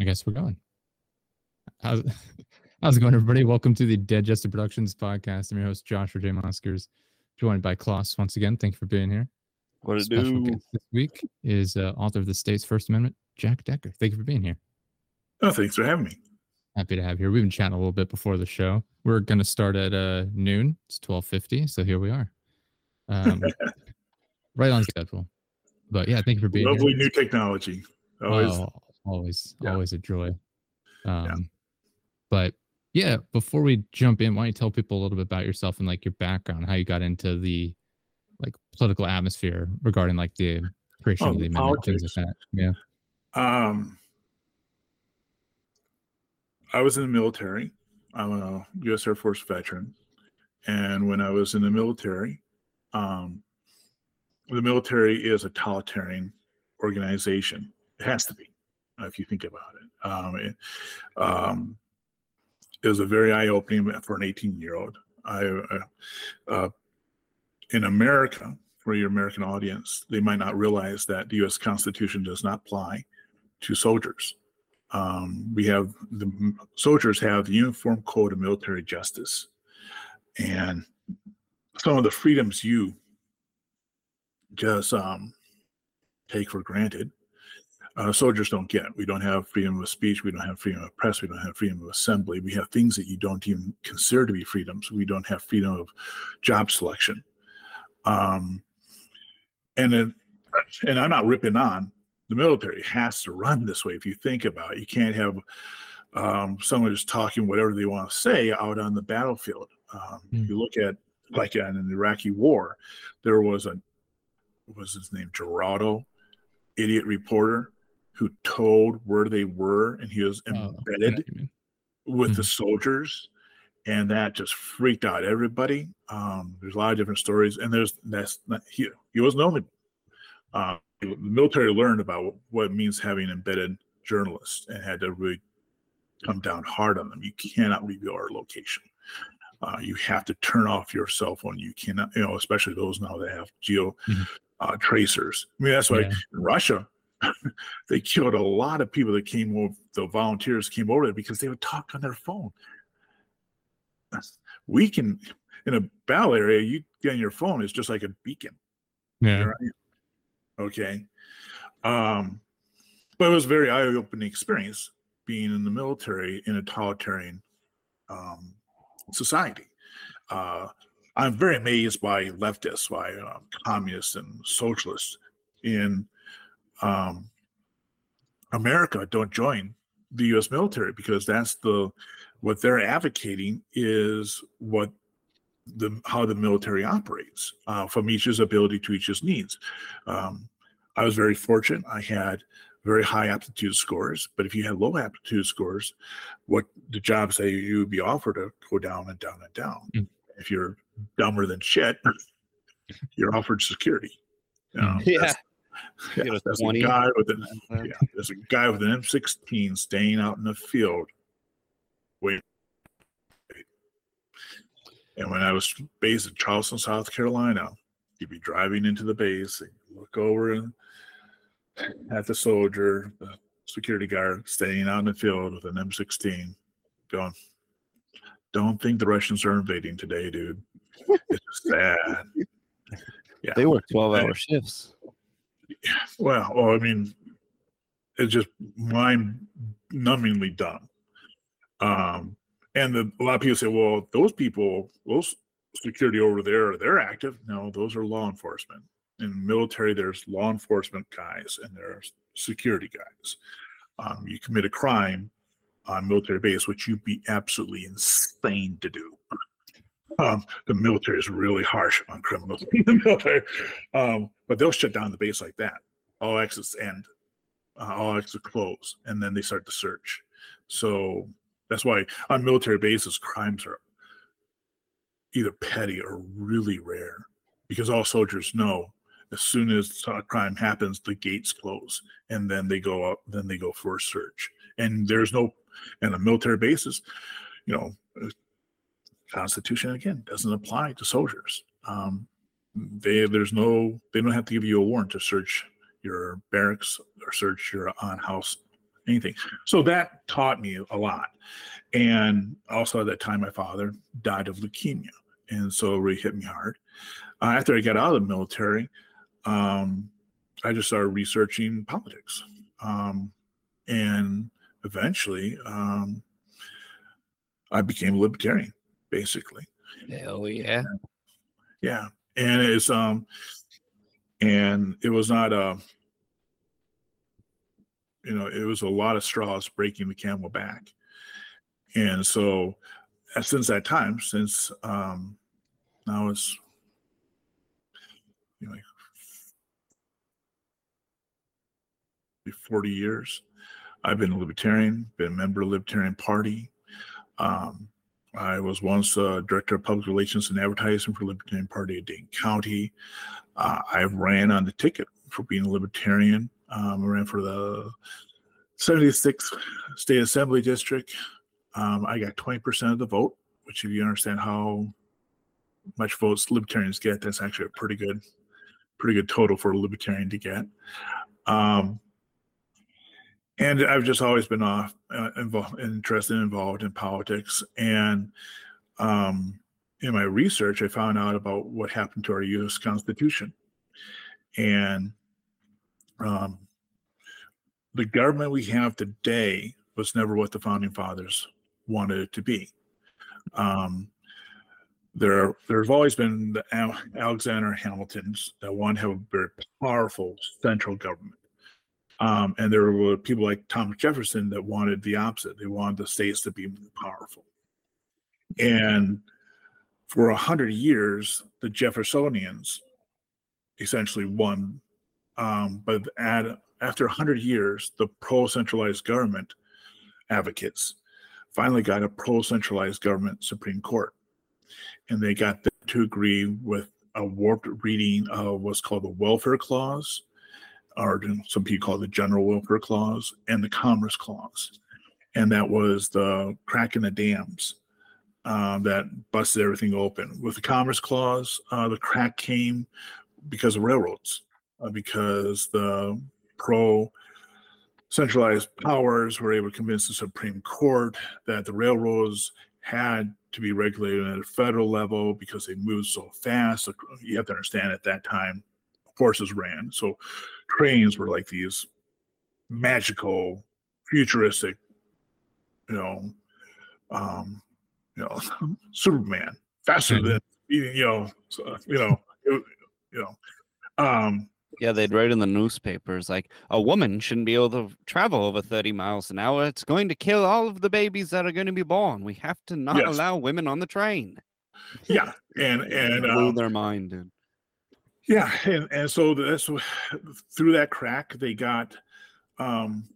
I guess we're going. How's, how's it going, everybody? Welcome to the Dead Productions podcast. I'm your host, Joshua J. Moskers, joined by Klaus once again. Thank you for being here. What it do? this week is uh, author of the state's First Amendment, Jack Decker. Thank you for being here. Oh, thanks for having me. Happy to have you here. We've been chatting a little bit before the show. We're going to start at uh, noon. It's 1250, so here we are. Um, right on schedule. But yeah, thank you for being here. Lovely here. new technology. Always. Oh, always, Yeah. always a joy. Um, But yeah, before we jump in, why don't you tell people a little bit about yourself and like your background, how you got into the like political atmosphere regarding like the creation Oh, of the amendment, things like that. Yeah. Um, I was in the military. I'm a U.S. Air Force veteran, and when I was in the military, um, the military is a totalitarian organization. It has to be, if you think about it. Um, it, um, it was a very eye-opening for an 18-year-old. I, uh, uh, in America, for your American audience, they might not realize that the U.S. Constitution does not apply to soldiers. Um, we have the soldiers have the Uniform Code of Military Justice, and some of the freedoms you just um, take for granted. Uh, soldiers don't get. We don't have freedom of speech. We don't have freedom of press. We don't have freedom of assembly. We have things that you don't even consider to be freedoms. We don't have freedom of job selection. Um, and then, and I'm not ripping on the military has to run this way. If you think about it, you can't have um, someone just talking whatever they want to say out on the battlefield. Um, Mm. You look at like in an Iraqi war, there was a what was his name Geraldo, idiot reporter, who told where they were, and he was Oh, embedded mean. with the soldiers and that just freaked out everybody um there's a lot of different stories and there's that's not he, he wasn't only uh, the military learned about what it means having embedded journalists and had to really come down hard on them you cannot reveal our location uh, you have to turn off your cell phone you cannot you know especially those now that have geo Mhm. uh, tracers i mean that's why Yeah. in russia they killed a lot of people that came over the volunteers came over there because they would talk on their phone. We can in a battle area you get on your phone it's just like a beacon. Yeah. okay. Um but it was a very eye-opening experience being in the military in a totalitarian um society. Uh i'm very amazed by leftists by uh, communists and socialists in um america don't join the u.s military because that's the what they're advocating is what the how the military operates uh, from each's ability to each's needs. Um, I was very fortunate. I had very high aptitude scores, but if you had low aptitude scores, what the jobs that you would be offered to go down and down and down. Mm. If you're dumber than shit, you're offered security. You know, Yeah. that's- Get a yeah, there's a guy with an yeah, there's a guy with an M16 staying out in the field. Wait. And when I was based in Charleston, South Carolina, you'd be driving into the base and look over and at the soldier, the security guard staying out in the field with an M16, going, "Don't think the Russians are invading today, dude. It's sad." Yeah. They work 12 hour shifts. Well, well, I mean, it's just mind numbingly dumb. Um, and the, a lot of people say, well, those people, those security over there, they're active. No, those are law enforcement. In military, there's law enforcement guys and there's security guys. Um, you commit a crime on military base, which you'd be absolutely insane to do. Um, the military is really harsh on criminals in the military, um, but they'll shut down the base like that. All exits end, uh, all exits close, and then they start the search. So that's why on military bases, crimes are either petty or really rare, because all soldiers know as soon as a crime happens, the gates close, and then they go up, then they go for a search. And there's no, and a military bases, you know, uh, Constitution again doesn't apply to soldiers. Um, they there's no they don't have to give you a warrant to search your barracks or search your on house anything. So that taught me a lot. And also at that time, my father died of leukemia, and so it really hit me hard. Uh, after I got out of the military, um, I just started researching politics, um, and eventually, um, I became a libertarian, basically. Hell yeah. Yeah, and it's um, and it was not a, you know, it was a lot of straws breaking the camel back, and so uh, since that time, since um, now it's you know, like 40 years. I've been a libertarian, been a member of the Libertarian Party. Um, I was once uh, director of public relations and advertising for Libertarian Party of Dane County. Uh, I ran on the ticket for being a libertarian. Um, I ran for the 76th State Assembly District. Um, I got 20% of the vote, which, if you understand how much votes libertarians get, that's actually a pretty good, pretty good total for a libertarian to get. Um, and I've just always been off, uh, involved, interested, and involved in politics. And um, in my research, I found out about what happened to our U.S. Constitution, and um, the government we have today was never what the founding fathers wanted it to be. Um, there, there's always been the Alexander Hamiltons that want to have a very powerful central government um, and there were people like Thomas Jefferson that wanted the opposite. They wanted the states to be more powerful. And for a hundred years, the Jeffersonians essentially won. Um, but at, after hundred years, the pro-centralized government advocates finally got a pro-centralized government Supreme Court, and they got them to agree with a warped reading of what's called the Welfare Clause, or some people call it the General Welfare Clause, and the Commerce Clause. And that was the crack in the dams uh, that busted everything open. With the Commerce Clause, uh, the crack came because of railroads, uh, because the pro centralized powers were able to convince the Supreme Court that the railroads had to be regulated at a federal level because they moved so fast. You have to understand at that time, horses ran. So trains were like these magical, futuristic, you know, um, you know, Superman faster mm-hmm. than you know, so, you know, it, you know, um, yeah, they'd write in the newspapers like a woman shouldn't be able to travel over 30 miles an hour. It's going to kill all of the babies that are going to be born. We have to not yes. allow women on the train. Yeah, and and blew um, their mind, dude. Yeah, and, and so that's through that crack they got um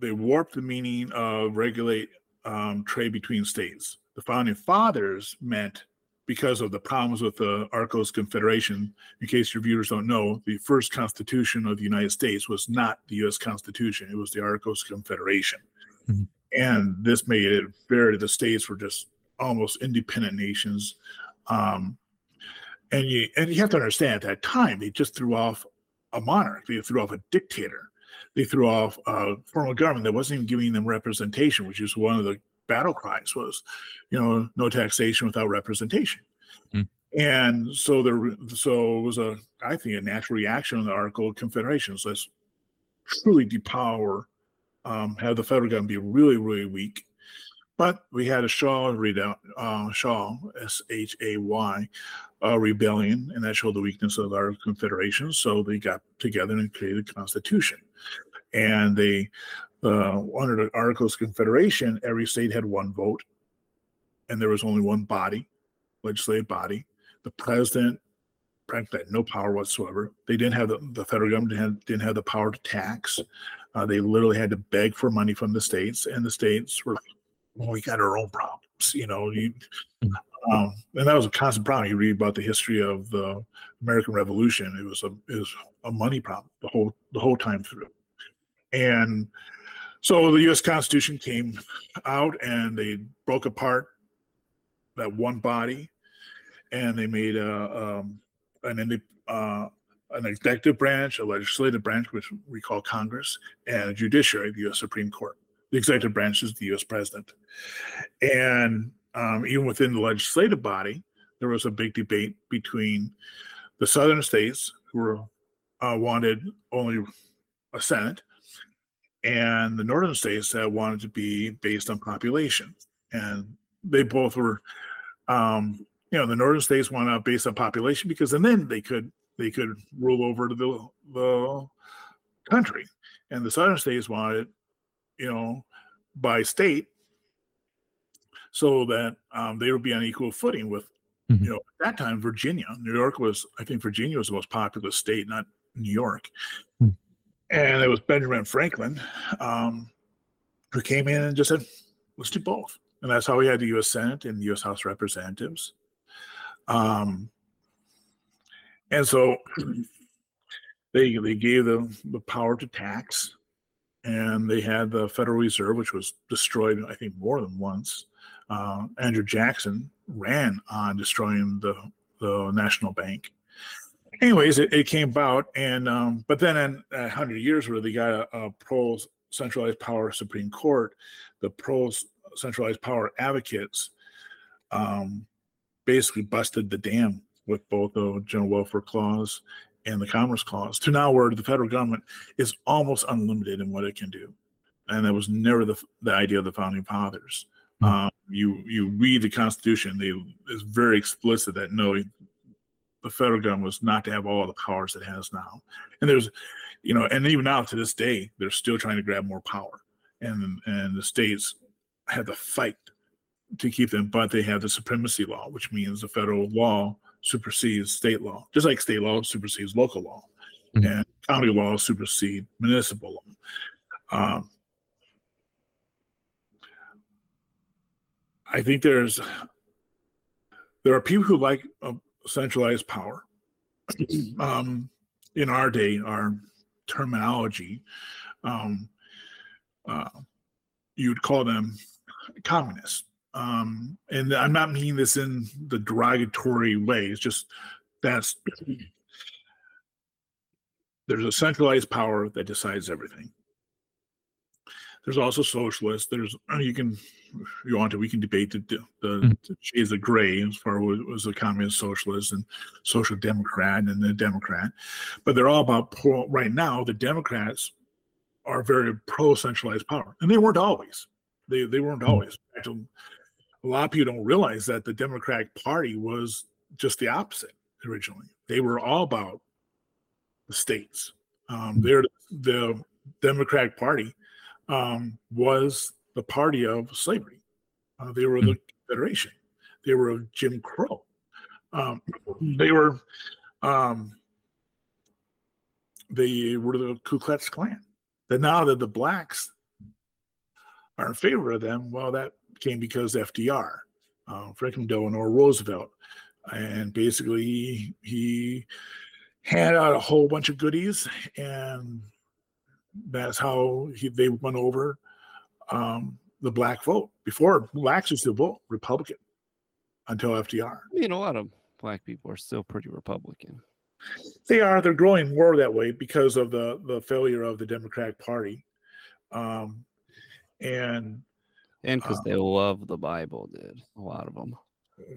they warped the meaning of regulate um, trade between states. The founding fathers meant because of the problems with the Articles Confederation. In case your viewers don't know, the first Constitution of the United States was not the U.S. Constitution; it was the Articles Confederation, mm-hmm. and this made it very the states were just almost independent nations. Um, and you and you have to understand at that time they just threw off a monarch, they threw off a dictator, they threw off a formal government that wasn't even giving them representation, which is one of the battle cries was, you know, no taxation without representation. Mm. And so there, so it was a, I think, a natural reaction on the Article of Confederation. So let's truly depower, um, have the federal government be really, really weak, but we had a Shaw read out, uh, Shay, S H A Y, uh, rebellion, and that showed the weakness of our confederation. So they got together and created a constitution. And they, uh, under the Articles of Confederation, every state had one vote, and there was only one body, legislative body. The president practically had no power whatsoever. They didn't have the, the federal government didn't have, the power to tax. Uh, they literally had to beg for money from the states, and the states were well, we got our own problems, you know. You, mm. Um, and that was a constant problem. You read about the history of the American Revolution; it was a it was a money problem the whole the whole time through. And so the U.S. Constitution came out, and they broke apart that one body, and they made a um, an uh, an executive branch, a legislative branch, which we call Congress, and a judiciary, the U.S. Supreme Court. The executive branch is the U.S. president. And um, even within the legislative body, there was a big debate between the southern states, who were, uh, wanted only a Senate, and the northern states that wanted to be based on population. And they both were, um, you know, the northern states wanted to based on population because and then they could they could rule over the the country, and the southern states wanted, you know, by state, so that um, they would be on equal footing with, mm-hmm. you know, at that time Virginia, New York was I think Virginia was the most populous state, not New York. Mm-hmm and it was Benjamin Franklin um, who came in and just said, "Let's do both," and that's how we had the U.S. Senate and the U.S. House of Representatives. Um, and so they they gave them the power to tax, and they had the Federal Reserve, which was destroyed, I think, more than once. Uh, Andrew Jackson ran on destroying the the national bank anyways, it, it, came about, and um, but then in a hundred years where they got a, a pro centralized power Supreme Court, the pro centralized power advocates um, basically busted the dam with both the general welfare clause and the commerce clause to now where the federal government is almost unlimited in what it can do, and that was never the the idea of the founding fathers. Mm-hmm. Um, you you read the Constitution; they it's very explicit that no, the federal government was not to have all the powers it has now. And there's, you know, and even now to this day, they're still trying to grab more power. And and the states have to fight to keep them, but they have the supremacy law, which means the federal law supersedes state law, just like state law supersedes local law, mm-hmm. and county law supersede municipal law. Um, I think there's there are people who like uh, centralized power. um, in our day, our terminology, um, uh, you'd call them communists. Um, and I'm not meaning this in the derogatory way. It's just that's there's a centralized power that decides everything. There's also socialists. There's you can if you want to we can debate the the, mm-hmm. the shades of gray as far as was a communist, socialist, and social democrat and the Democrat, but they're all about pro, right now. The Democrats are very pro centralized power, and they weren't always. They they weren't mm-hmm. always. A lot of people don't realize that the Democratic Party was just the opposite originally. They were all about the states. Um, they're the Democratic Party um, was the party of slavery. Uh, they were the hmm. Confederation. They were of Jim Crow. Um, they were um, they were the Ku Klux Klan. That now that the blacks are in favor of them, well, that came because FDR, uh, Franklin Delano Roosevelt, and basically he handed out a whole bunch of goodies and that's how he, they won over um, the black vote. Before, blacks used to vote Republican until FDR. I mean, a lot of black people are still pretty Republican. They are. They're growing more that way because of the the failure of the Democratic Party, um, and and because uh, they love the Bible. Did a lot of them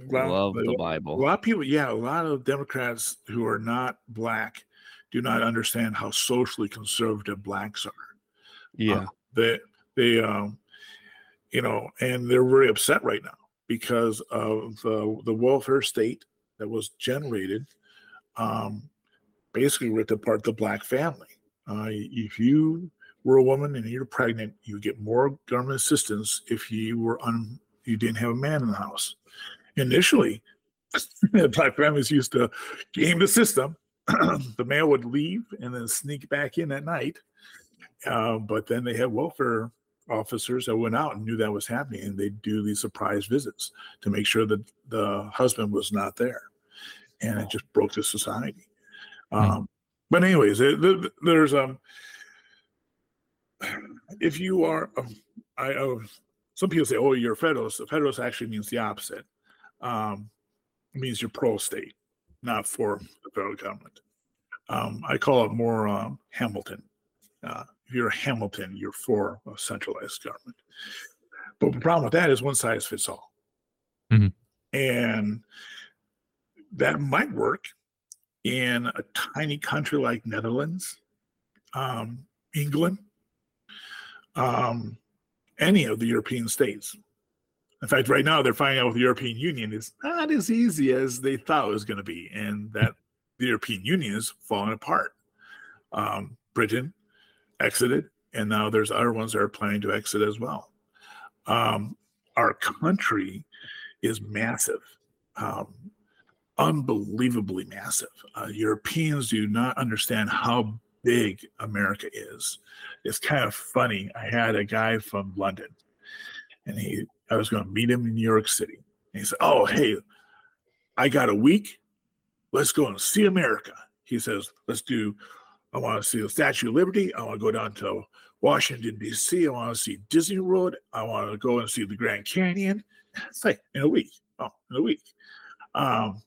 lot, love the Bible? A lot of people, yeah, a lot of Democrats who are not black do not understand how socially conservative blacks are. Yeah, uh, they they um, you know, and they're very upset right now because of the the welfare state that was generated. Um, basically ripped apart the black family. Uh, if you were a woman and you're pregnant, you get more government assistance if you were un, you didn't have a man in the house. Initially, black families used to game the system the male would leave and then sneak back in at night. Uh, but then they had welfare officers that went out and knew that was happening, and they'd do these surprise visits to make sure that the husband was not there, and it just broke the society. Um, But anyways, it, there's um, if you are, um, I uh, some people say, oh, you're a federalist. The federalist actually means the opposite. Um, it means you're pro-state not for the federal government. Um, I call it more um, Hamilton. Uh, if you're a Hamilton, you're for a centralized government. But the problem with that is one size fits all. Mhm. And that might work in a tiny country like Netherlands, um, England, um, any of the European states. In fact, right now they're finding out with the European Union is not as easy as they thought it was going to be, and that the European Union is falling apart. Um, Britain exited, and now there's other ones that are planning to exit as well. Um, our country is massive, um, unbelievably massive. Uh, Europeans do not understand how big America is. It's kind of funny. I had a guy from London, and he I was going to meet him in New York City. And he said, "Oh, hey, I got a week. Let's go and see America." He says, "Let's do. I want to see the Statue of Liberty. I want to go down to Washington D.C. I want to see Disney World. I want to go and see the Grand Canyon." It's like in a week. Oh, in a week. Um,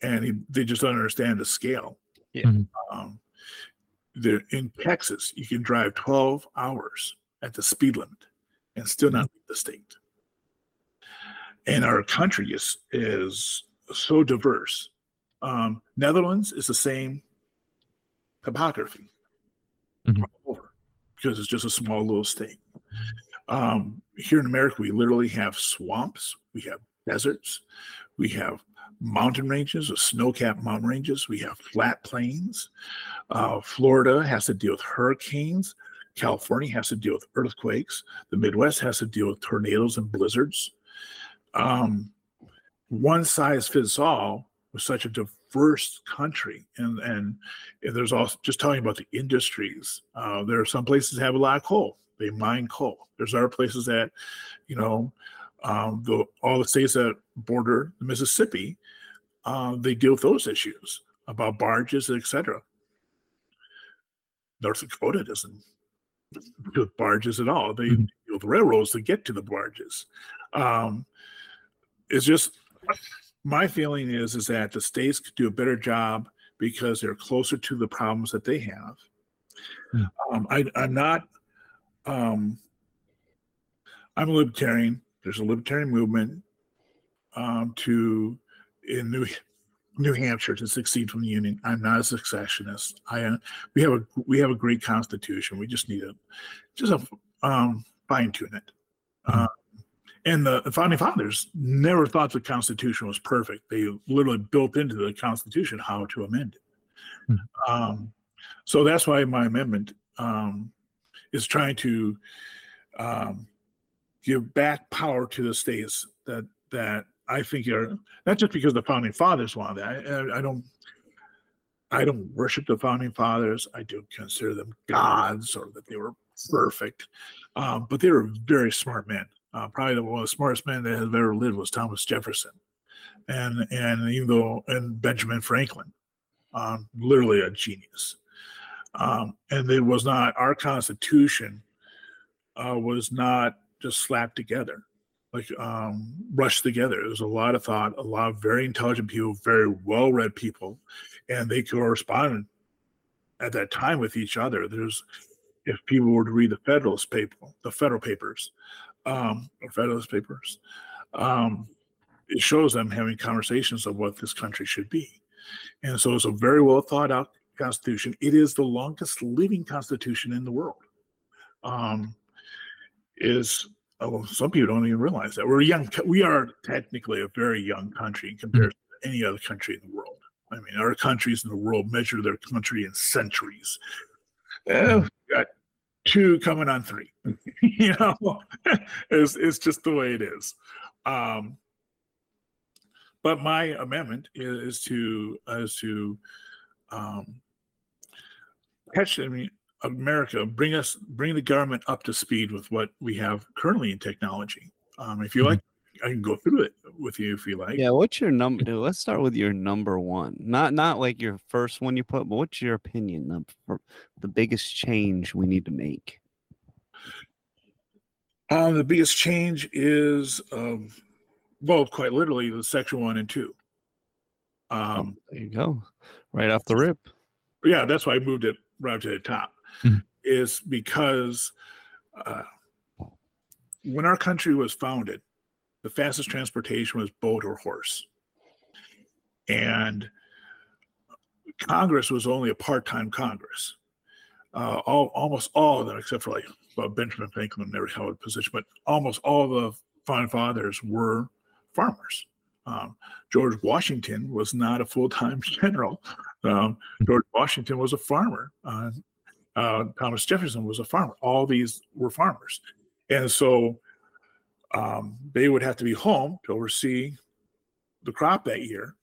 and he, they just don't understand the scale. Yeah. Mhm. Um, they're in Texas, you can drive 12 hours at the speed limit and still not leave the state. And our country is is so diverse. Um, Netherlands is the same topography Mhm. all over because it's just a small little state. Um, here in America, we literally have swamps, we have deserts, we have mountain ranges, or snow-capped mountain ranges, we have flat plains. Uh, Florida has to deal with hurricanes. California has to deal with earthquakes. The Midwest has to deal with tornadoes and blizzards. Um, one size fits all with such a diverse country, and and there's also just talking about the industries. Uh, there are some places that have a lot of coal; they mine coal. There's other places that, you know, um, the, all the states that border the Mississippi, uh, they deal with those issues about barges, etc. North Dakota doesn't deal with barges at all. They Mhm. deal with railroads to get to the barges. Um, it's just my feeling is is that the states could do a better job because they're closer to the problems that they have. Hmm. Um, I, I'm not. Um, I'm a libertarian. There's a libertarian movement um, to in New New Hampshire to succeed from the Union. I'm not a secessionist. I uh, we have a we have a great constitution. We just need to just a, um, fine tune it. Mhm. Uh, and the, the founding fathers never thought the Constitution was perfect. They literally built into the Constitution how to amend it. Mhm. Um, so that's why my amendment um, is trying to um, give back power to the states that that I think are not just because the founding fathers wanted that. I, I don't. I don't worship the founding fathers. I don't consider them gods or that they were perfect, um, but they were very smart men. Uh, probably the one of the smartest men that has ever lived was Thomas Jefferson, and and even though and Benjamin Franklin, um, literally a genius. Um, and it was not our Constitution uh, was not just slapped together, like um, rushed together. There's a lot of thought, a lot of very intelligent people, very well-read people, and they corresponded at that time with each other. There's if people were to read the Federalist paper, the Federal Papers, um, or Federalist Papers, um, it shows them having conversations of what this country should be. And so it's a very well thought out constitution. It is the longest living constitution in the world. Um, is oh, some people don't even realize that we're young. We are technically a very young country in comparison to any other country in the world. I mean, our countries in the world measure their country in centuries. Uh, got two coming on three. you know, it's it's just the way it is. Um, but my amendment is, to is to um, catch I mean, America, bring us bring the government up to speed with what we have currently in technology. Um, if you Mhm. like, I can go through it with you if you like. Yeah, what's your number? dude, Let's start with your number one. Not not like your first one you put, but what's your opinion of the biggest change we need to make? Um, the biggest change is, um, well, quite literally, the section one and two. Um, There you go, right off the rip. yeah, that's why I moved it right to the top. Mhm. Is because uh, when our country was founded, the fastest transportation was boat or horse, and Congress was only a part-time Congress. Uh, all almost all of them, except for like well, Benjamin Franklin, never held a position, but almost all the founding fathers were farmers. Um, George Washington was not a full-time general. Um, George Washington was a farmer. Uh, uh, Thomas Jefferson was a farmer. All these were farmers, and so um, they would have to be home to oversee the crop that year.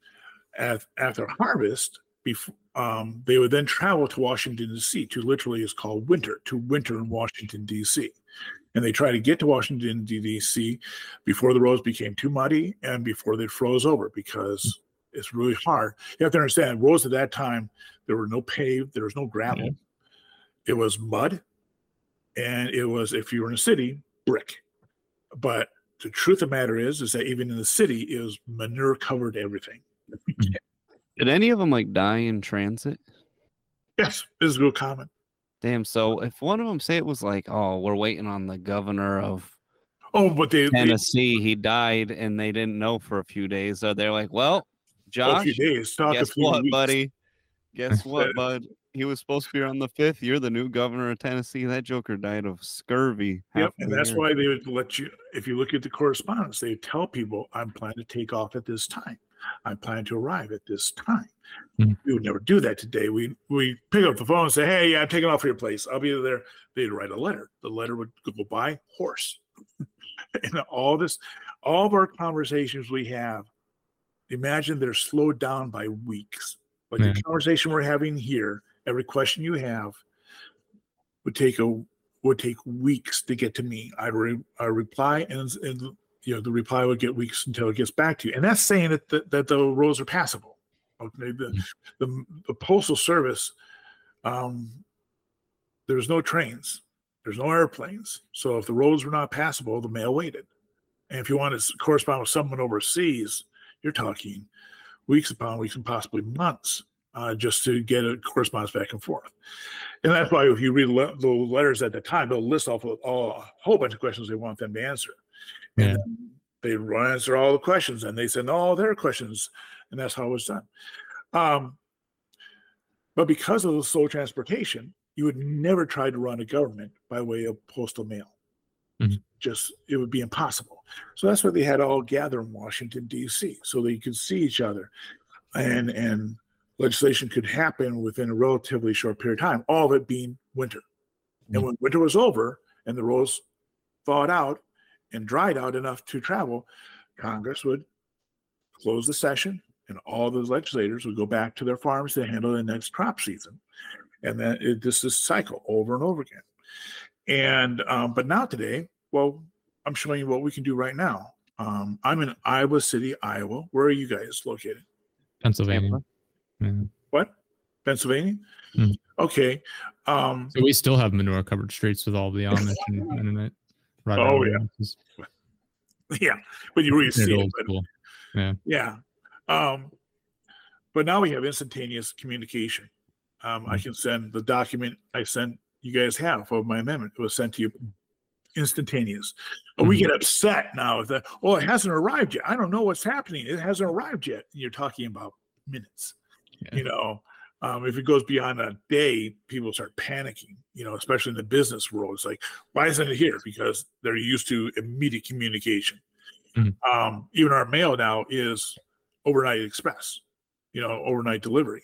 At, after harvest, before um, they would then travel to Washington D.C. to literally is called winter to winter in Washington D.C. And they try to get to Washington D.C. before the roads became too muddy and before they froze over because it's really hard. You have to understand roads at that time there were no paved, there was no gravel, Yeah. it was mud, and it was if you were in a city brick. But the truth of the matter is, is that even in the city, it was manure covered everything. Did any of them like die in transit? Yes, this is real common. Damn. So if one of them say it was like, oh, we're waiting on the governor of Oh, but they, they Tennessee, he died, and they didn't know for a few days, so they're like, well, a Josh, few days, talk a guess what, weeks. buddy? Guess what, bud? He was supposed to be on the fifth. You're the new governor of Tennessee. That joker died of scurvy. Yep, and that's year. why they would let you. If you look at the correspondence, they tell people, "I'm planning to take off at this time. I'm planning to arrive at this time." Mhm. We would never do that today. We we pick up the phone and say, "Hey, yeah, I'm taking off for your place. I'll be there." They'd write a letter. The letter would go by horse, and all this, all of our conversations we have, imagine they're slowed down by weeks. Like Yeah. the conversation we're having here, every question you have would take a would take weeks to get to me. I re, I reply and and you know the reply would get weeks until it gets back to you. And that's saying that the, that the roads are passable. Okay, the, the the postal service, um, there's no trains, there's no airplanes. So if the roads were not passable, the mail waited. And if you want to correspond with someone overseas, you're talking weeks upon weeks and possibly months uh, just to get a correspondence back and forth. And that's why if you read le- the letters at the time, they'll list off a, a whole bunch of questions they want them to answer. And Yeah. then they run answer all the questions and they send all their questions. And that's how it was done. Um, but because of the slow transportation, you would never try to run a government by way of postal mail. Mhm. Just it would be impossible. So that's why they had all gather in Washington D.C. so they could see each other, and and legislation could happen within a relatively short period of time. All of it being winter, and when winter was over and the roads thawed out and dried out enough to travel, Congress would close the session, and all the legislators would go back to their farms to handle the next crop season, and then it, just this is cycle over and over again. And um, but now today, well, I'm showing you what we can do right now. Um, I'm in Iowa City, Iowa. Where are you guys located? Pennsylvania. Tampa. Yeah. What? Pennsylvania? Hmm. Okay. Um, So we still have manure covered streets with all the Amish and internet. Right Oh, yeah. Yeah, but you really see it. But school. Yeah. Um, but now we have instantaneous communication. Um, I Mhm. can send the document I sent you guys have of my amendment. It was sent to you instantaneous. But we get upset now that, oh, it hasn't arrived yet. I don't know what's happening. It hasn't arrived yet. And you're talking about minutes. Yeah. You know, um, if it goes beyond a day, people start panicking, you know, especially in the business world. It's like, why isn't it here? Because they're used to immediate communication. Mhm. Um, even our mail now is overnight express, you know, overnight delivery,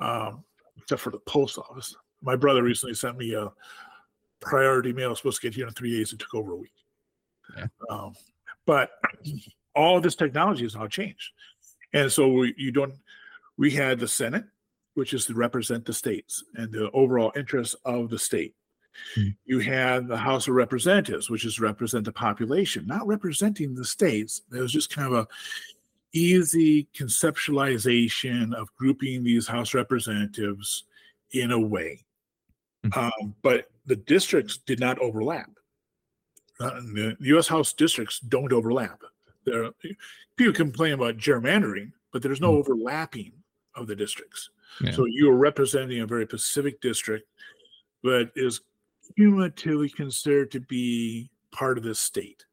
um, except for the post office. My brother recently sent me a priority mail supposed to get here in three days. It took over a week. Yeah. Um, but all of this technology has now changed. And so we, you don't, we had the Senate, which is to represent the states and the overall interests of the state. Mhm. You had the House of Representatives, which is to represent the population, not representing the states. It was just kind of a easy conceptualization of grouping these House representatives in a way. Mhm. Um, but the districts did not overlap. Uh, the U.S. House districts don't overlap. There, people complain about gerrymandering, but there's no Mhm. overlapping of the districts. Yeah. So you are representing a very specific district, but is cumulatively considered to be part of this state.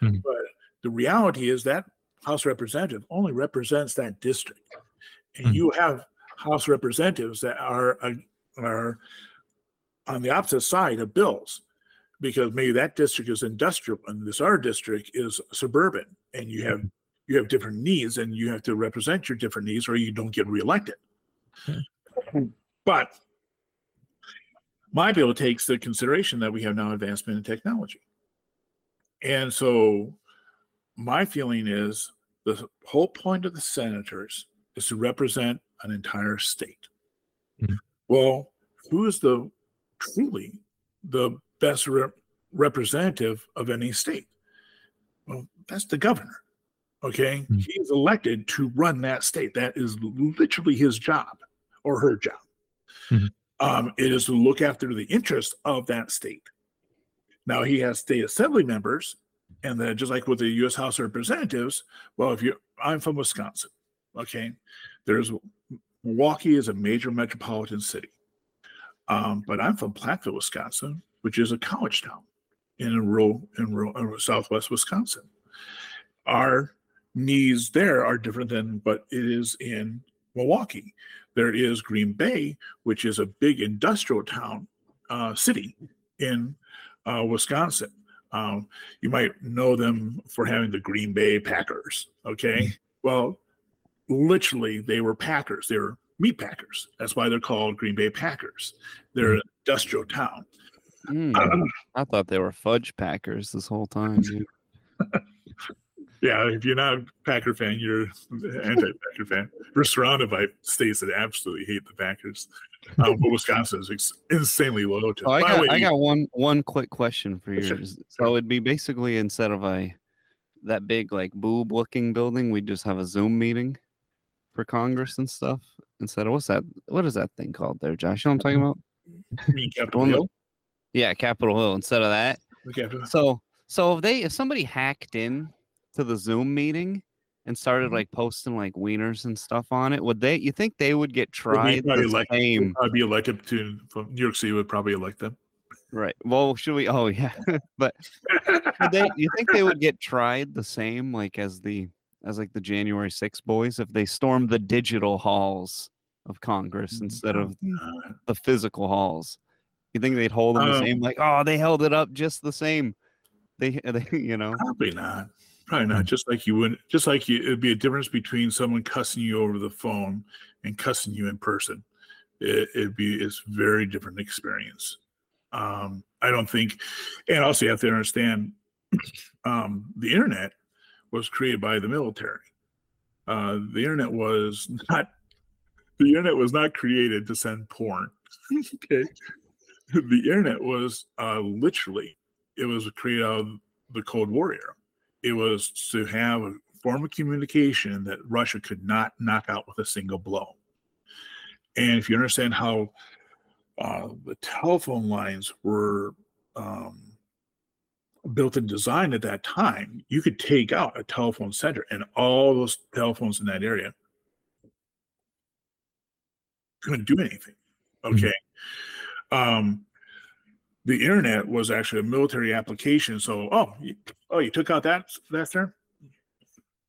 Mhm. But the reality is that House representative only represents that district, and Mhm. you have House representatives that are uh, are on the opposite side of bills because maybe that district is industrial and this our district is suburban and you have you have different needs and you have to represent your different needs or you don't get reelected but my bill takes the consideration that we have now advancement in technology and so my feeling is the whole point of the senators is to represent an entire state Mhm. well who is the truly the best rep- representative of any state. Well, that's the governor. Okay. Mhm. He is elected to run that state. That is literally his job or her job. Mhm. Um, it is to look after the interests of that state. Now he has state assembly members, and then just like with the U.S. House of Representatives, well, if you, I'm from Wisconsin, okay, there's Milwaukee is a major metropolitan city. Um, but I'm from Platteville, Wisconsin, which is a college town in rural in rural, in southwest Wisconsin. Our needs there are different than what it is in Milwaukee. There is Green Bay, which is a big industrial town uh, city in uh, Wisconsin. Um, you might know them for having the Green Bay Packers. Okay, well, literally they were Packers. They were meat packers. That's why they're called Green Bay Packers. They're an industrial town. Mm, I thought they were fudge packers this whole time. Yeah, if you're not a Packer fan, you're anti-Packer fan. We're surrounded by states that absolutely hate the Packers. Um, but Wisconsin is insanely loyal to. Oh, I got, way, I got one one quick question for Sure, yours. So it'd be basically instead of a that big like boob looking building, we just have a Zoom meeting for Congress and stuff. Instead of what's that? What is that thing called there, Josh? You know what I'm talking about? you mean Capitol Hill? Yeah, Capitol Hill. Instead of that, so so if they if somebody hacked in to the Zoom meeting and started Mhm. like posting like wieners and stuff on it, would they? You think they would get tried probably the elected- same? I'd be elected to from New York City would probably elect them. Right. Well, should we? Oh yeah, but they you think they would get tried the same like as the as like the January 6 boys if they stormed the digital halls of Congress instead of Uh, the physical halls? You think they'd hold them the Um, same? Like, oh, they held it up just the same. They, they you know. probably not. Probably not. Just like you wouldn't. Just like you, it'd be a difference between someone cussing you over the phone and cussing you in person. It, it'd be it's very different experience. Um, I don't think, and also you have to understand, um, the internet was created by the military. Uh, the internet was not. The internet was not created to send porn. okay, the internet was uh, literally it was created out of the Cold War era. It was to have a form of communication that Russia could not knock out with a single blow. And if you understand how uh, the telephone lines were um, built and designed at that time, you could take out a telephone center and all those telephones in that area couldn't do anything. Okay. Um, the internet was actually a military application. So, oh, you, oh, you took out that that term.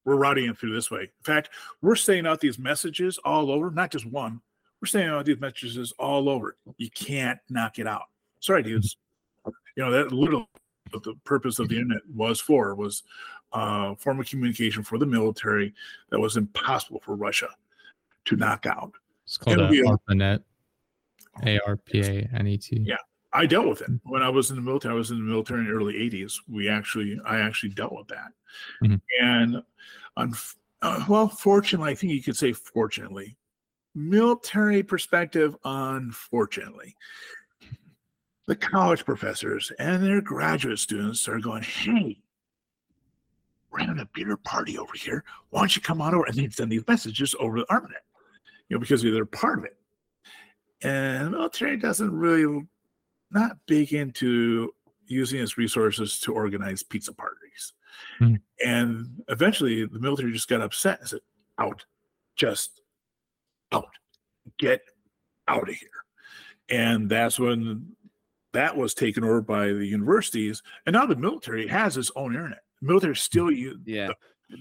We're routing it through this way. In fact, we're sending out these messages all over, not just one. We're sending out these messages all over. You can't knock it out. Sorry, dudes. You know that little what the purpose of the internet was for was uh, form of communication for the military that was impossible for Russia to knock out. It's called a- ARPANET. A R P A N E T. Yeah. I dealt with it when I was in the military. I was in the military in the early '80s. We actually, I actually dealt with that, Mhm. and un- uh, well, fortunately, I think you could say fortunately, military perspective. Unfortunately, the college professors and their graduate students are going, "Hey, we're having a beer party over here. Why don't you come on over?" And they send these messages over the ARPANET, you know, because they're part of it. And the military doesn't really not big into using its resources to organize pizza parties. Mhm. And eventually the military just got upset and said, out, just out. get out of here. And that's when that was taken over by the universities. And now the military has its own internet. The military still use yeah.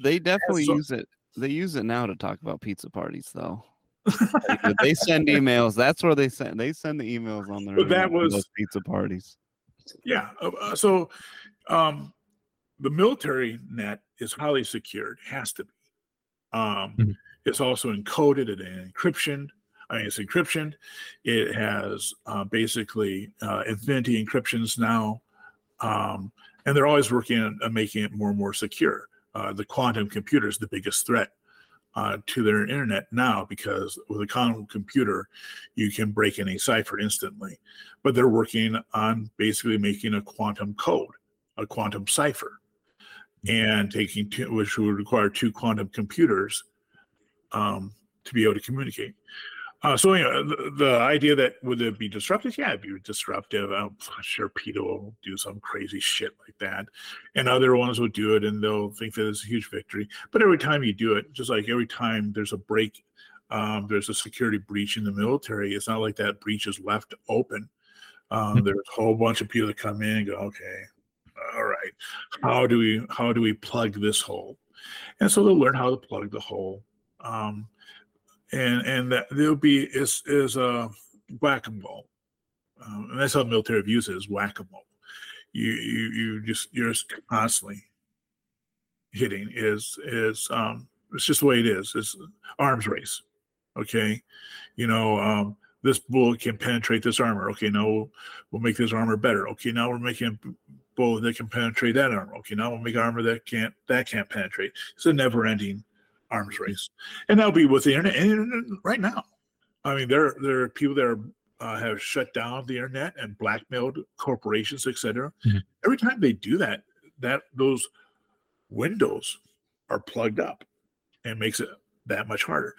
They definitely so, use it. They use it now to talk about pizza parties, though. Like, they send emails. That's where they send. They send the emails on their. But that was pizza parties. Yeah. Uh, uh, so, um, the military net is highly secured. It has to be. Um, mm-hmm. It's also encoded and encryption. I mean, it's encryption. It has uh, basically uh, infinity encryptions now, um, and they're always working on, making it more and more secure. Uh, the quantum computer is the biggest threat uh, to their internet now because with a quantum computer, you can break any cipher instantly. But they're working on basically making a quantum code, a quantum cipher, and taking two, which would require two quantum computers um, to be able to communicate. Uh, so you know, the, the, idea that would it be disruptive? Yeah, it'd be disruptive. I'm sure PETA will do some crazy shit like that, and other ones will do it, and they'll think that it's a huge victory. But every time you do it, just like every time there's a break, um, there's a security breach in the military. It's not like that breach is left open. Um, mm-hmm. there's a whole bunch of people that come in and go, okay, all right, how do we how do we plug this hole? And so they'll learn how to plug the hole. Um, and and that there'll be is is a whack-a-mole. Um, and that's how military views it as whack-a-mole. You you you just you're just constantly hitting is is um it's just the way it is. It's arms race okay? You know um this bullet can penetrate this armor. Okay now we'll, we'll make this armor better. Okay now we're making a bullet that can penetrate that armor. Okay now we'll make armor that can't that can't penetrate. It's a never ending arms race, and that'll be with the internet. And right now, I mean, there there are people that are, uh, have shut down the internet and blackmailed corporations, etc. Mm-hmm. Every time they do that, that those windows are plugged up, and makes it that much harder.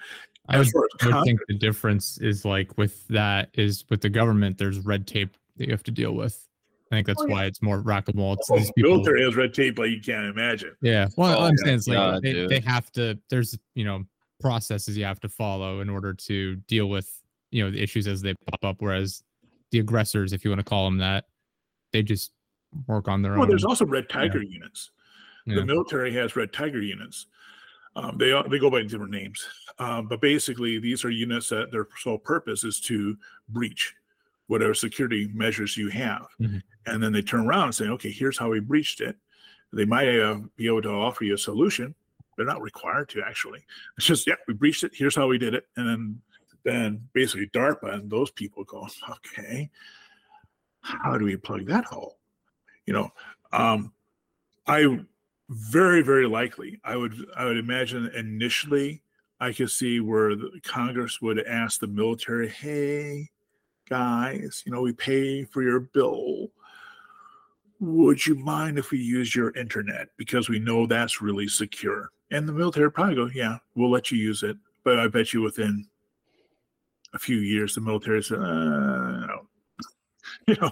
I would, I think the difference is like with that is with the government. There's red tape that you have to deal with. I think that's oh, yeah. why it's more rockable. It's oh, these people. Military has red tape like you can't imagine. Yeah. Well, oh, I'm saying it's like God, they, they have to. There's you know processes you have to follow in order to deal with you know the issues as they pop up. Whereas the aggressors, if you want to call them that, they just work on their well, own. Well, there's also red tiger yeah. units. The military has red tiger units. Um, they they go by different names, um, but basically these are units that their sole purpose is to breach whatever security measures you have. Mm-hmm. And then they turn around and say, okay, here's how we breached it. They might uh, be able to offer you a solution. They're not required to actually. It's just, yeah, we breached it. Here's how we did it. And then, then basically DARPA and those people go, okay, how do we plug that hole? You know, um, I very, very likely, I would, I would imagine initially I could see where the Congress would ask the military, hey, guys, you know, we pay for your bill. Would you mind if we use your internet? Because we know that's really secure. And the military probably go, yeah, we'll let you use it. But I bet you within a few years, the military said, uh, no. you know,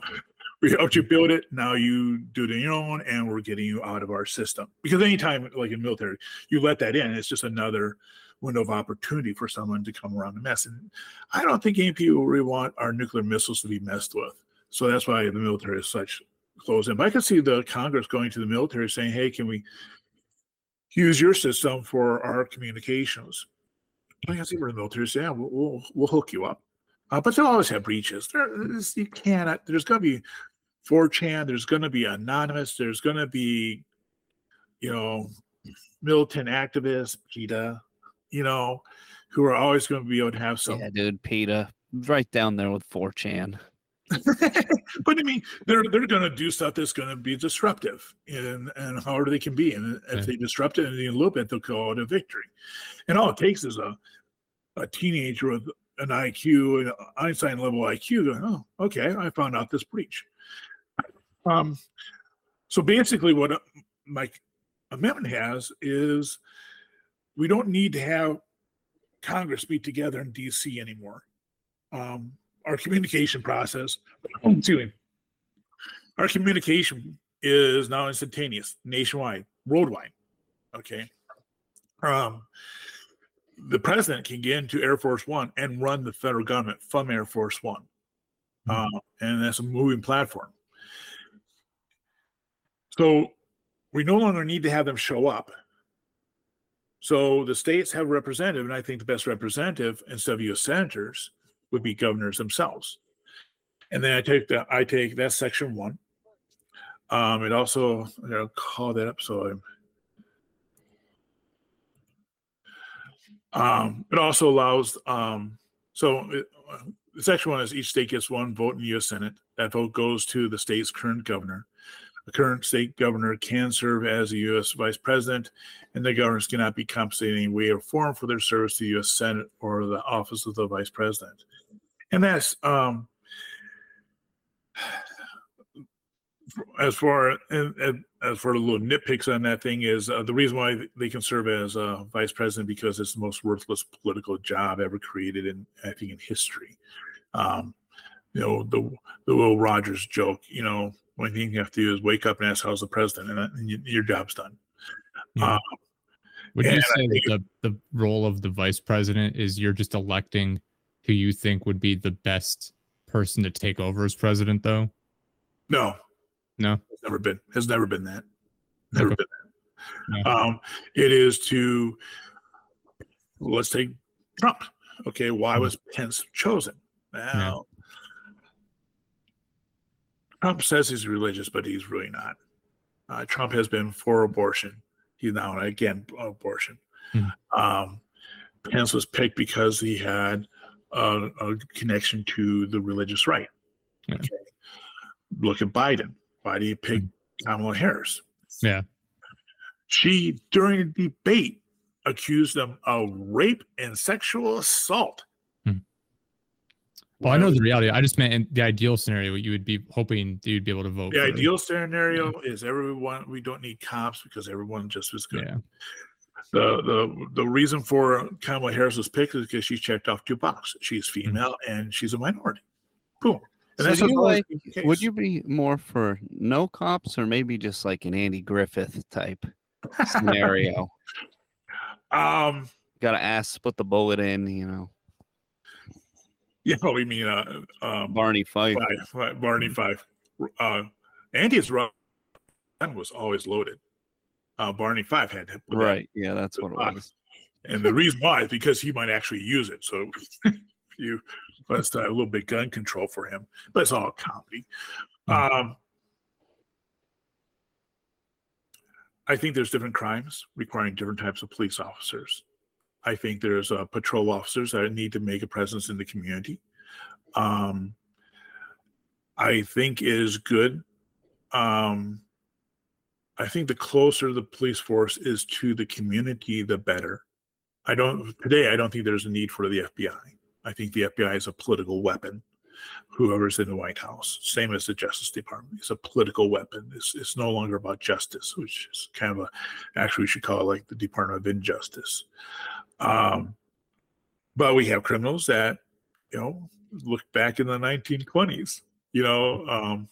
we helped you build it. Now you do it on your own, and we're getting you out of our system. Because anytime, like in military, you let that in, it's just another window of opportunity for someone to come around and mess. And I don't think any people really want our nuclear missiles to be messed with. So that's why the military is such close in. But I can see the Congress going to the military saying, hey, can we use your system for our communications? I can see where the military saying, yeah, we'll, we'll, we'll hook you up. Uh, but they'll always have breaches. There, you cannot, there's going to be 4chan, there's going to be anonymous, there's going to be, you know, militant activists, PETA, you know, who are always going to be able to have some. Yeah, dude, PETA, right down there with 4chan. but I mean, they're they're going to do stuff that's going to be disruptive, and and however they can be, and if they disrupt it in a little bit, they'll call it a victory. And all it takes is a a teenager with an IQ, an Einstein level IQ, going, oh, okay, I found out this breach. Um, so basically, what my amendment has is we don't need to have Congress meet together in DC anymore. Um, our communication process, excuse me, our communication is now instantaneous, nationwide, worldwide. Okay. Um, the president can get into Air Force One and run the federal government from Air Force One, Mhm. uh, and that's a moving platform. So we no longer need to have them show up. So the states have a representative, and I think the best representative instead of U.S. senators would be governors themselves. And then I take that I take that's section one. Um, it also I'm gonna call that up so I'm Um, it also allows, um, so it, uh, section one is each state gets one vote in the U.S. Senate. That vote goes to the state's current governor. The current state governor can serve as a U.S. vice president, and the governors cannot be compensated in any way or form for their service to the U.S. Senate or the office of the vice president. And that's um, as far as for the little nitpicks on that thing is uh, the reason why they can serve as uh, vice president because it's the most worthless political job ever created in I think in history. Um, you know the the Will Rogers joke. You know, only thing you have to do is wake up and ask how's the president, and, and you, your job's done. Yeah. Uh, Would you say that the, the role of the vice president is you're just electing who you think would be the best person to take over as president, though? no, No. It's never been. Has never been that. Never Okay. been that. No. Um, it is to let's take Trump. Okay, why Mhm. was Pence chosen? Now, Trump says he's religious, but he's really not. Uh, Trump has been for abortion. He's now again abortion. Mhm. Um, Pence was picked because he had a, a connection to the religious right. Yeah. Okay. Look at Biden. Why do you pick Kamala Harris? Yeah. She, during a debate, accused them of rape and sexual assault. Well, I know the reality. I just meant in the ideal scenario, you would be hoping that you'd be able to vote. The for. ideal scenario is everyone. We don't need cops because everyone just was good. Yeah. The the the reason for Kamala Harris was picked is because she checked off two boxes. She's female and she's a minority. Boom. And So that's you like- Would you be more for no cops or maybe just like an Andy Griffith type scenario? Um. Got to ask, put the bullet in, you know, Yeah. We mean uh. Um. Barney Fife. Five, five, Barney Fife. Uh. Andy's run was always loaded. Uh. Barney Fife had to put that Right. Yeah, that's what it box. was. And the reason why is because he might actually use it. So you uh, a little bit gun control for him. But it's all comedy. Um I think there's different crimes requiring different types of police officers. I think there's uh, patrol officers that need to make a presence in the community. Um, I think it is good. Um, I think the closer the police force is to the community, the better. I don't today. I don't think there's a need for the FBI. I think the FBI is a political weapon. Whoever's in the White House, same as the Justice Department, it's a political weapon. It's, it's no longer about justice, which is kind of a actually we should call it like the Department of Injustice. Um, but we have criminals that you know look back in the 1920s. You know, um,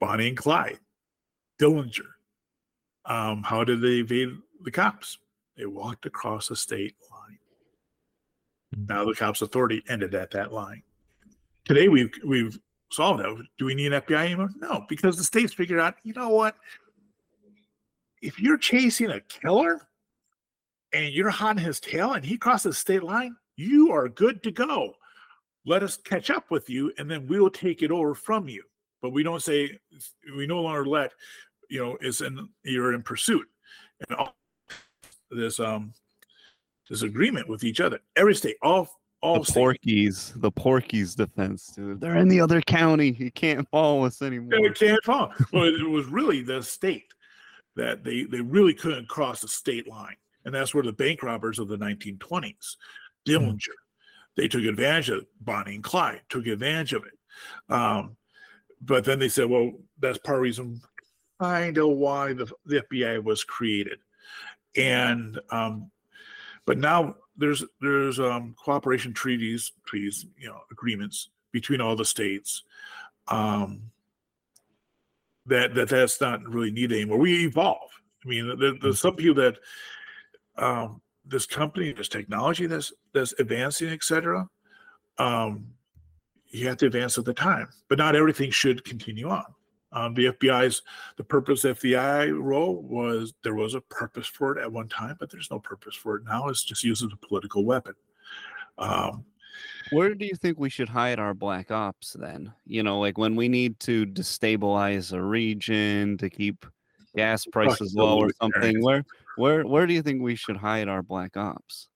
Bonnie and Clyde, Dillinger. Um, how did they evade the cops? They walked across a state line. Mhm. Now the cops' authority ended at that line. Today we've we've solved that. Do we need an FBI anymore? No, because the states figured out, you know what? If you're chasing a killer and you're hot on his tail and he crosses state line, you are good to go. Let us catch up with you and then we'll take it over from you. But we don't say we no longer let you know is in you're in pursuit and all this um this agreement with each other. Every state, all all The Porky's, the Porkies defense, dude. They're in the other county. You can't follow us anymore. It can't follow. Well, it was really the state that they they really couldn't cross the state line, and that's where the bank robbers of the 1920s, Dillinger, they took advantage of Bonnie and Clyde, took advantage of it. Um, but then they said, well, that's part of the reason, kind of why the, the FBI was created, and um, but now there's there's um, cooperation treaties, treaties, you know, agreements between all the states. Um, that that that's not really needed anymore. We evolve. I mean, there, there's some people that um, this company, this technology that's that's advancing, etc. Um, you have to advance at the time, but not everything should continue on. Um, the FBI's the purpose of the FBI role was there was a purpose for it at one time, but there's no purpose for it now. It's just used as a political weapon. Um, Where do you think we should hide our black ops then? You know, like when we need to destabilize a region to keep gas prices low or something. Where where where do you think we should hide our black ops?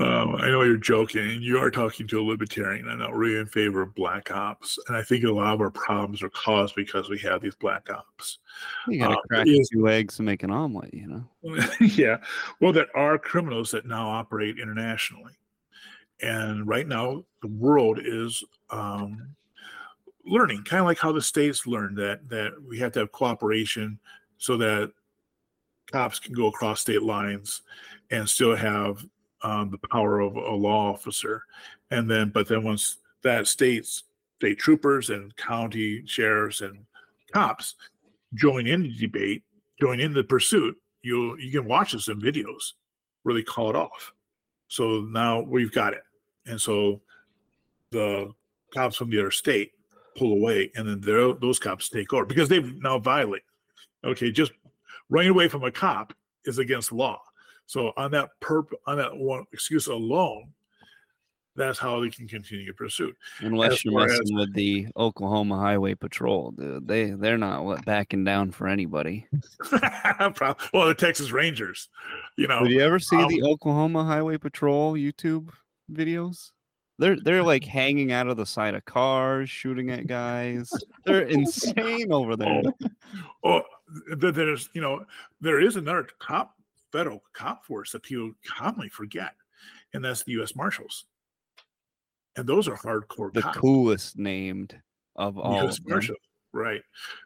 Um, I know you're joking, you are talking to a libertarian. I'm not really in favor of black ops, and I think a lot of our problems are caused because we have these black ops. You gotta Uh, crack is- two eggs to make an omelet, you know. yeah, well, there are criminals that now operate internationally, and right now the world is um, learning, kind of like how the states learned that that we have to have cooperation so that cops can go across state lines and still have um, the power of a law officer. And then, but then once that states, state troopers and county sheriffs and cops join in the debate, join in the pursuit, you you can watch this in videos, really call it off. So now we've got it, and so the cops from the other state pull away, and then those cops take over because they've now violated. Okay, just running away from a cop is against law. So on that perp on that one excuse alone, that's how they can continue pursuit. Unless As you're far as- messing with the Oklahoma Highway Patrol, dude. They they're not what, backing down for anybody. Well, the Texas Rangers, you know, Did you ever see um, the Oklahoma Highway Patrol YouTube videos? They're they're like hanging out of the side of cars, shooting at guys. They're insane over there. oh, th- there's you know there is another cop federal cop force that people commonly forget, and that's the U.S. Marshals, and those are hardcore The cops. coolest named of all. U.S. Marshals, right?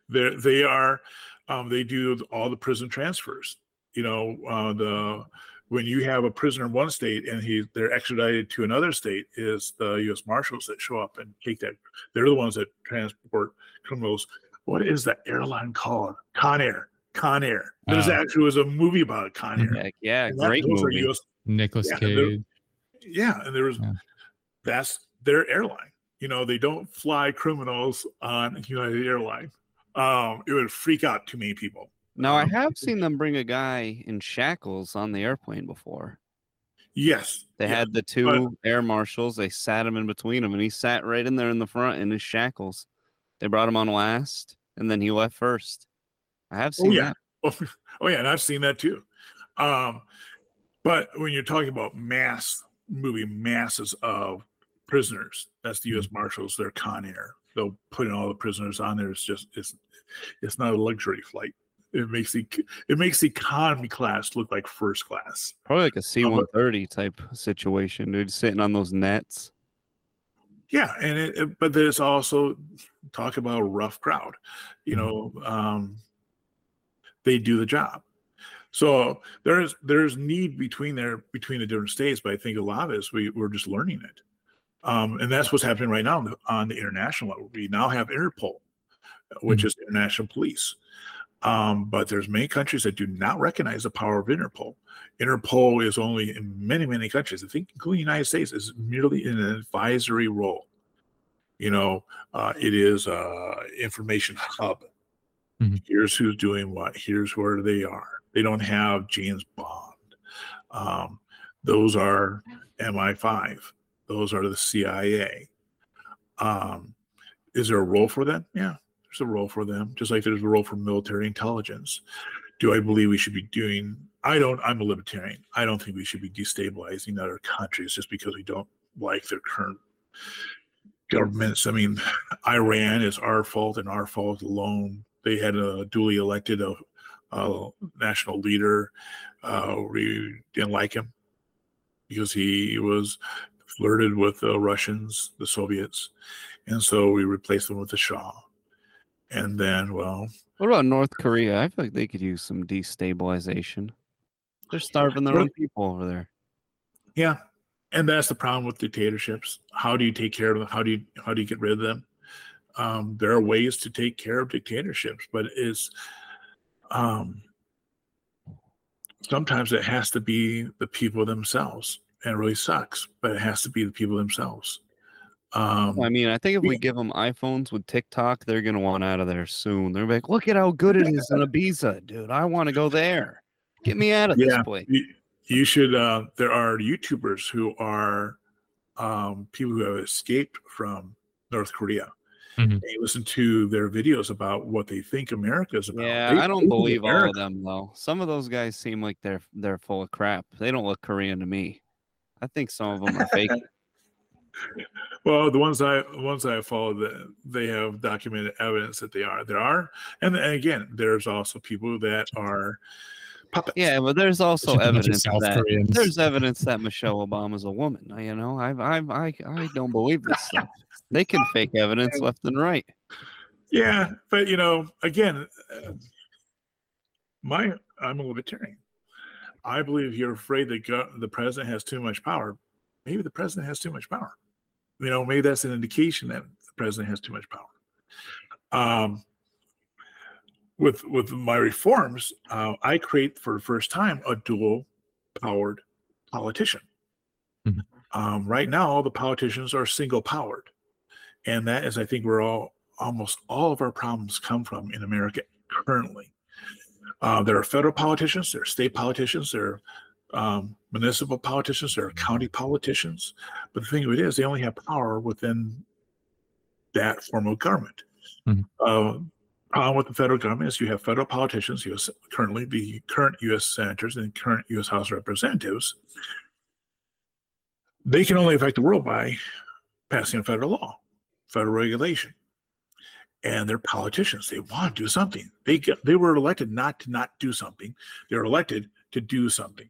They they are um, they do all the prison transfers. You know uh, the when you have a prisoner in one state and he they're extradited to another state is the U.S. Marshals that show up and take that. They're the ones that transport criminals. What is that airline called? Con Air. Con Air. There's Oh. actually was a movie about Con Air. Heck yeah, And great movie. US Nicholas Yeah, Cage. yeah, and there was Yeah. that's their airline. You know, they don't fly criminals on United Airline. Um, it would freak out too many people. Now I Um, have seen them bring a guy in shackles on the airplane before. Yes, They yeah, had the two air marshals. They sat him in between them, and he sat right in there in the front in his shackles. They brought him on last, and then he left first. I have Oh, seen yeah. that. Oh, oh yeah, and I've seen that too. Um, but when you're talking about mass moving masses of prisoners, that's the U.S. Marshals. They're Con Air. They'll put in all the prisoners on there. It's just it's it's not a luxury flight. It makes the it makes the economy class look like first class. Probably like a Oh, C one thirty type situation, dude, sitting on those nets. Yeah, and it, it- but there's also talk about a rough crowd. You know, um, they do the job. So there's there's need between there between the different states, but I think a lot of it is we we're just learning it, um, and that's what's happening right now on the, on the international level. We now have Interpol, which is international police. Um, but there's many countries that do not recognize the power of Interpol. Interpol is only in many, many countries, I think, including the United States, is merely in an advisory role. You know, uh, it is a information hub. Mhm. Here's who's doing what. Here's where they are. They don't have James Bond. Um, those are MI5. Those are the CIA. Um, is there a role for them? Yeah, there's a role for them, just like there's a role for military intelligence. Do I believe we should be doing? I don't. I'm a libertarian. I don't think we should be destabilizing other countries just because we don't like their current governments. I mean, Iran is our fault and our fault alone. They had a duly elected a, a national leader. Uh, we didn't like him because he was flirted with the Russians, the Soviets, and so we replaced him with the Shah. And then, well, What about North Korea? I feel like they could use some destabilization. They're starving their own people over there. Yeah, and that's the problem with dictatorships. How do you take care of them? How do you how do you get rid of them? Um, there are ways to take care of dictatorships, but it's um, sometimes it has to be the people themselves. And it really sucks, but it has to be the people themselves. Um, I mean, I think if we give them iPhones with TikTok, they're gonna want out of there soon. They're like, look at how good it is in Ibiza, dude. I want to go there. Get me out of Yeah, this place. you, you should. Uh, there are YouTubers who are um, people who have escaped from North Korea. Mhm. And you listen to their videos about what they think America is about. Yeah, They I don't hate believe all of them though. Some of those guys seem like they're they're full of crap. They don't look Korean to me. I think some of them are fake. Well, the ones I the ones I follow, that they have documented evidence that they are. There are, and, and again, there's also people that are puppets. Yeah, but there's also Just a bunch of evidence South that Koreans. there's evidence that Michelle Obama's a woman. You know, I I I I don't believe this stuff. They can fake evidence left and right. Yeah, but you know, again, uh, my I'm a libertarian. I believe you're afraid that go- the president has too much power. Maybe the president has too much power. You know, maybe that's an indication that the president has too much power. Um, with with my reforms, uh, I create for the first time a dual powered politician. Mhm. Um, right now, all the politicians are single powered, and that is, I think, where all almost all of our problems come from in America currently. Uh, there are federal politicians, there are state politicians, there are um, municipal politicians, there are county politicians. But the thing of it is, they only have power within that form of government. Mhm. Uh, problem with the federal government is you have federal politicians, US, currently the current U.S. senators and current U.S. House Representatives. They can only affect the world by passing a federal law, federal regulation and they're politicians. They want to do something. They get, they were elected not to not do something. They were elected to do something,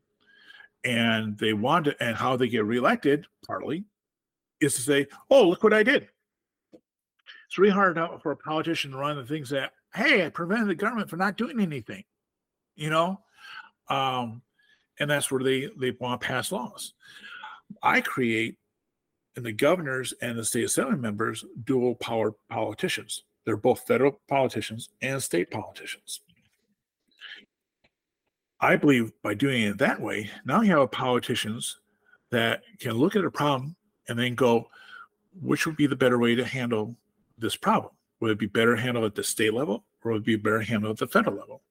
and they want to. And how they get reelected, partly, is to say, "Oh, look what I did." It's really hard for a politician to run the things that, "Hey, I prevented the government from not doing anything," you know, um, and that's where they they want to pass laws. I create and the governors and the state assembly members dual power politicians. They're both federal politicians and state politicians. I believe by doing it that way, now you have politicians that can look at a problem and then go, which would be the better way to handle this problem? Would it be better handled at the state level or would it be better handled at the federal level?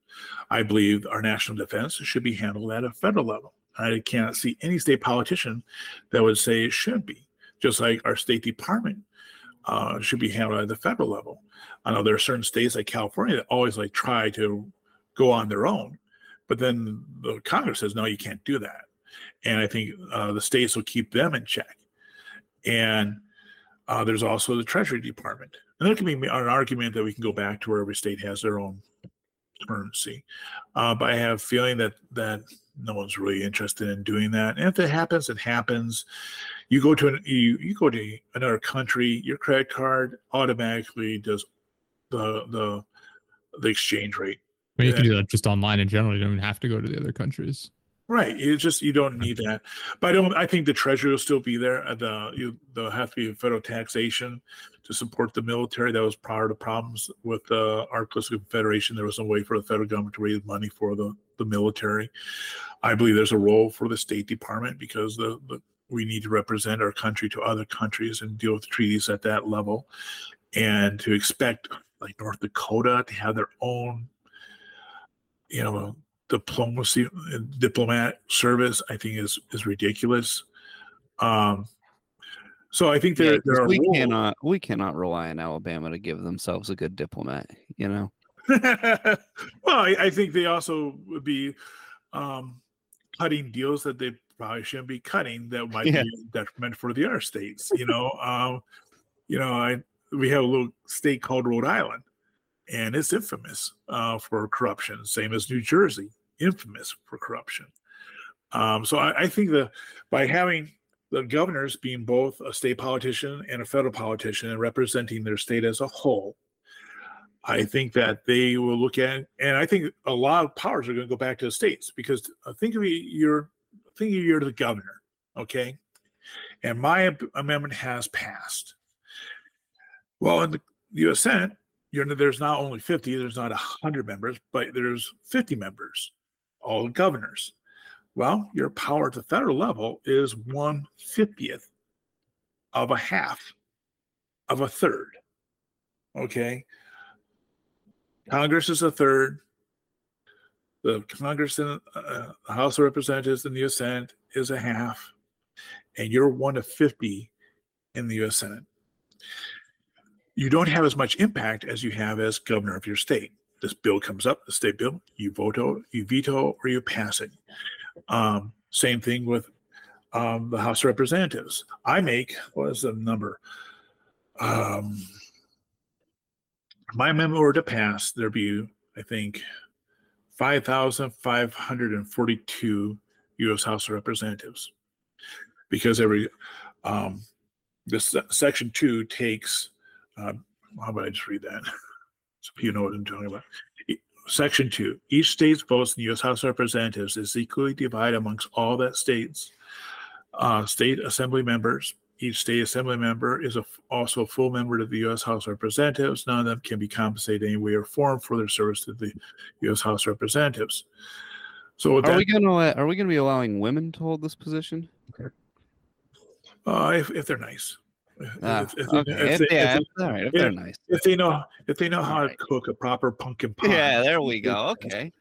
I believe our national defense should be handled at a federal level. I cannot see any state politician that would say it should be just like our State Department uh, should be handled at the federal level. I know there are certain states like California that always like try to go on their own, but then the Congress says no, you can't do that, and I think uh, the states will keep them in check. And uh, there's also the Treasury Department, and there can be an argument that we can go back to where every state has their own currency, uh, but I have a feeling that that no one's really interested in doing that. And if it happens, it happens. You go to an you, you go to another country, your credit card automatically does the the the exchange rate. I mean, you can do that just online in general. You don't even have to go to the other countries. Right. It's just you don't need that. But I don't I think the treasury will still be there. Uh, The you there'll have to be federal taxation to support the military. That was of the problems with the Articles of Confederation. There was no way for the federal government to raise money for the, the military. I believe there's a role for the State Department because the, the we need to represent our country to other countries and deal with treaties at that level. And to expect like North Dakota to have their own, you know, diplomacy diplomatic service, I think is is ridiculous. Um, so I think there, Yeah, there are we rules. cannot we cannot rely on Alabama to give themselves a good diplomat. You know, well, I, I think they also would be um, cutting deals that they probably shouldn't be cutting that might Yeah. be detrimental for the other states. You know, um, you know, I we have a little state called Rhode Island, and it's infamous uh, for corruption. Same as New Jersey, infamous for corruption. Um, so I, I think that by having the governors being both a state politician and a federal politician and representing their state as a whole, I think that they will look at, and I think a lot of powers are going to go back to the states because uh, think of you're think of you're the governor, okay, and my amendment has passed. Well, in the U.S. Senate, you're there's not only 50, there's not 100 members, but there's 50 members. all governors. Well, your power at the federal level is one fiftieth of a half of a third. Okay. Congress is a third. The Congress and uh, the House of Representatives in the. Senate is a half, and you're one of 50 in the U.S. Senate. You don't have as much impact as you have as governor of your state. This bill comes up, the state bill, you veto, you veto, or you pass it. Um, same thing with um, the House of Representatives. I make what is the number? Um, my amendment were to pass, there'd be, I think, 5,542 U.S. House of Representatives. Because every, um, this section two takes, uh, how about I just read that? so you know what I'm talking about. Section two, each state's votes in the U.S. House of Representatives is equally divided amongst all that states, uh, state assembly members. Each state assembly member is a, also a full member of the U.S. House of Representatives. None of them can be compensated in any way or form for their service to the U.S. House of Representatives. So Are that, we gonna uh, are we gonna be allowing women to hold this position? uh, if, if they're nice, If- Ah, if, if- okay. if If, they- yeah, if all right. If yeah. they're nice. if they know if they know how Alright. to cook a proper pumpkin pie. Yeah, there we go. Okay.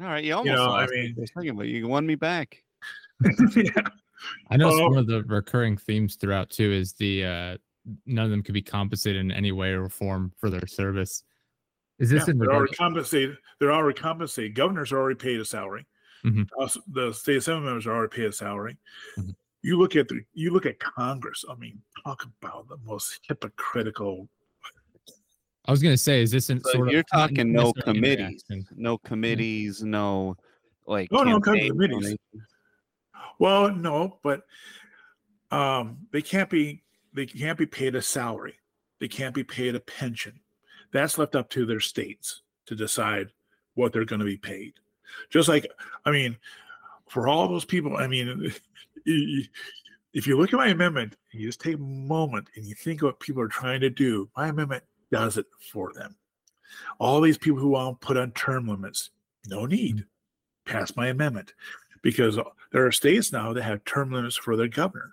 All right. You almost know, I mean- for a second, but you won me back. yeah. I know Oh. one of the recurring themes throughout too is the uh none of them could be compensated in any way or form for their service. Is this Yeah, in they're already compensated. They're already compensated. Governors are already paid a salary. Mhm. Uh, the state assembly members are already paid a salary. Mhm. You look at the you look at Congress. I mean, talk about the most hypocritical. I was gonna say, is this in So sort you're of talking no committees, no committees, no like. No, no committees. Well, no, but um, they can't be they can't be paid a salary. They can't be paid a pension. That's left up to their states to decide what they're going to be paid. Just like, I mean, for all those people, I mean, if you look at my amendment, you just take a moment and you think what people are trying to do. My amendment does it for them. All these people who want to put on term limits, no need. Pass my amendment because there are states now that have term limits for their governors.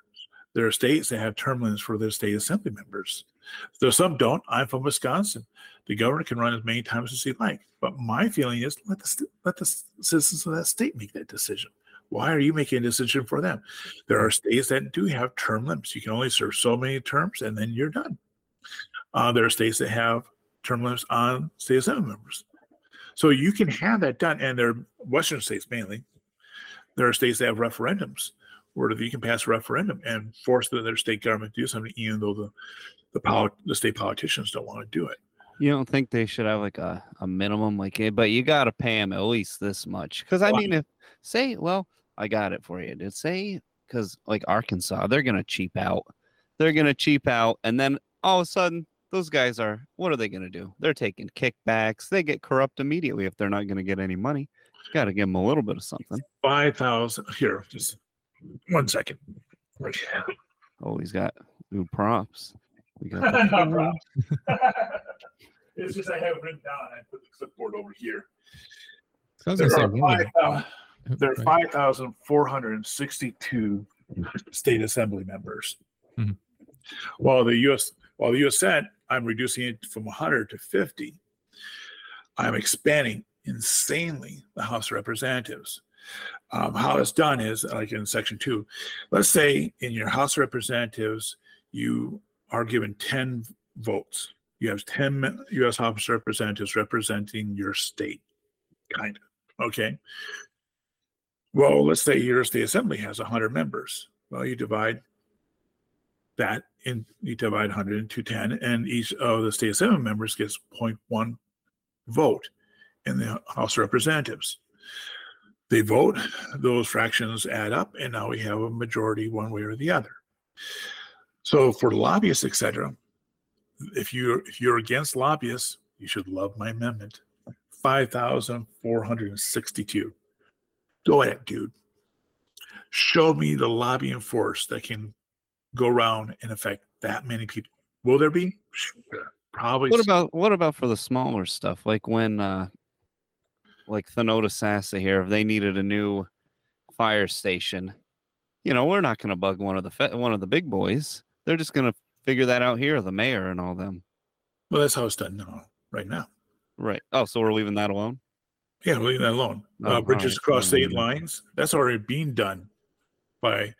There are states that have term limits for their state assembly members. Though some don't. I'm from Wisconsin. The governor can run as many times as he like. But my feeling is let the let the citizens of that state make that decision. Why are you making a decision for them? There are states that do have term limits. You can only serve so many terms, and then you're done. Uh, there are states that have term limits on state assembly members. So you can have that done, and they're Western states mainly. There are states that have referendums where you can pass a referendum and force the, their state government to do something, even though the the, poli- the state politicians don't want to do it. You don't think they should have like a, a minimum, like, but you got to pay them at least this much. Because I Well, mean, if say, well, I got it for you. Did say because like Arkansas, they're gonna cheap out. They're gonna cheap out, and then all of a sudden, those guys are. What are they gonna do? They're taking kickbacks. They get corrupt immediately if they're not gonna get any money. Got to give them a little bit of something. Five thousand here. Just one second. Oh, he's got new props. We got props. it's just I have written down. I put the clipboard over here. Sounds there like are five thousand. There are Right. five thousand four hundred and sixty-two state assembly members. Mhm. While the U.S. while the U.S. Senate, I'm reducing it from 100 to 50. I'm expanding insanely the House of Representatives. Um, how it's done is like in Section Two. Let's say in your House of Representatives, you are given 10 votes. You have 10 U.S. House of Representatives representing your state, kind of. Okay. Well, let's say your state assembly has 100 members. Well, you divide that in, you divide 100 into 10, and each of the state assembly members gets 0.1 vote in the House of Representatives. They vote, those fractions add up, and now we have a majority one way or the other. So for lobbyists, etc., if you're if you're against lobbyists, you should love my amendment. 5,462. Go ahead, dude. Show me the lobbying force that can go around and affect that many people. Will there be? Sure. Probably. What s- about what about for the smaller stuff? Like when uh like Thanota Sassa here, if they needed a new fire station, you know, we're not going to bug one of the fe- one of the big boys. They're just going to figure that out here, the mayor and all them. Well, that's how it's done now, right now. Right. Oh, so we're leaving that alone. Yeah, leaving that alone. Oh, uh, bridges right. across state Mhm. lines. That's already being done by.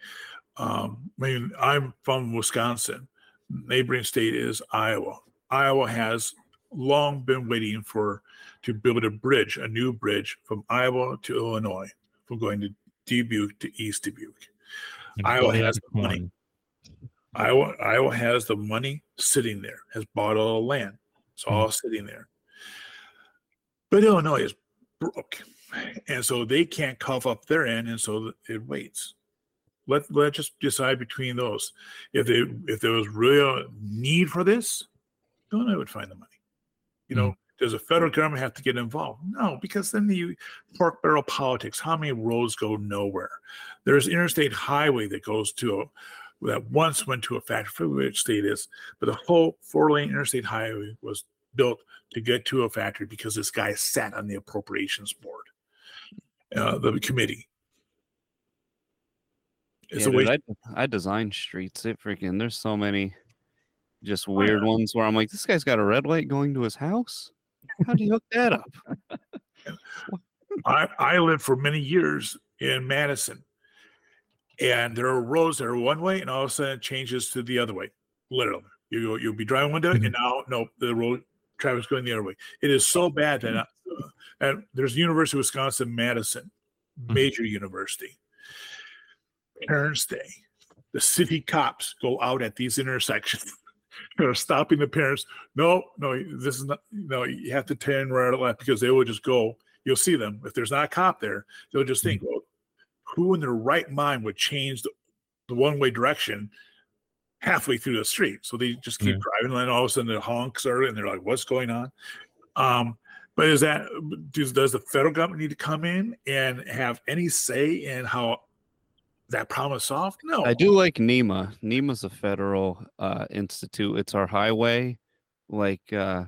Um, I mean, I'm from Wisconsin. Neighboring state is Iowa. Iowa has long been waiting for to build a bridge, a new bridge from Iowa to Illinois, from going to Dubuque to East Dubuque. And Iowa has the money. Iowa, Iowa has the money sitting there, has bought all the land. It's Hmm. all sitting there. But Illinois is broke. And so they can't cough up their end, and so it waits. Let let just decide between those. If they if there was real need for this, then I would find the money. You know, hmm. does the federal government have to get involved? No, because then the pork barrel politics. How many roads go nowhere? There's interstate highway that goes to a that once went to a factory, which state is, but the whole four lane interstate highway was built to get to a factory because this guy sat on the appropriations board, uh, the committee. It's Yeah, dude, I, I design streets. It freaking there's so many just weird ones where I'm like, this guy's got a red light going to his house. How do you hook that up? I, I lived for many years in Madison, and there are roads that are one way, and all of a sudden it changes to the other way. Literally, you go, you'll be driving one day, and now no, the road traffic's going the other way. It is so bad that uh, and there's University of Wisconsin Madison, major university. Parents' Day, the city cops go out at these intersections. They're stopping the parents. No, no, this is not. No, you have to turn right or left because they will just go. You'll see them if there's not a cop there. They'll just think, well, who in their right mind would change the, the one way direction halfway through the street? So they just keep Yeah. driving, and then all of a sudden the honks are, and they're like, "What's going on?" Um, but is that does, does the federal government need to come in and have any say in how that problem is solved? No, I do like NEMA. NEMA's a federal uh, institute. It's our highway like uh,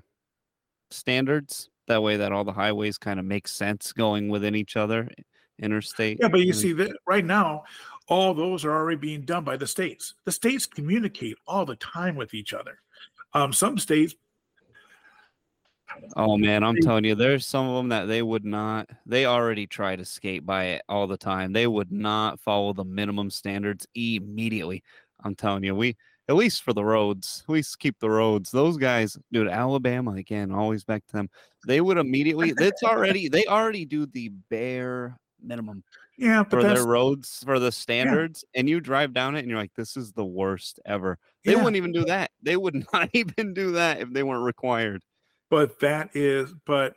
standards. That way, that all the highways kind of make sense going within each other, interstate. Yeah, but you see that right now, all those are already being done by the states. The states communicate all the time with each other. Um, some states, Oh man, I'm telling you, there's some of them that they would not. They already try to skate by it all the time. They would not follow the minimum standards immediately. I'm telling you, we at least for the roads, we keep the roads. Those guys, dude, Alabama again, always back to them. They would immediately. It's already. They already do the bare minimum yeah, but for their roads for the standards, and you drive down it, and you're like, this is the worst ever. They yeah, wouldn't even do that. They would not even do that if they weren't required. but that is, but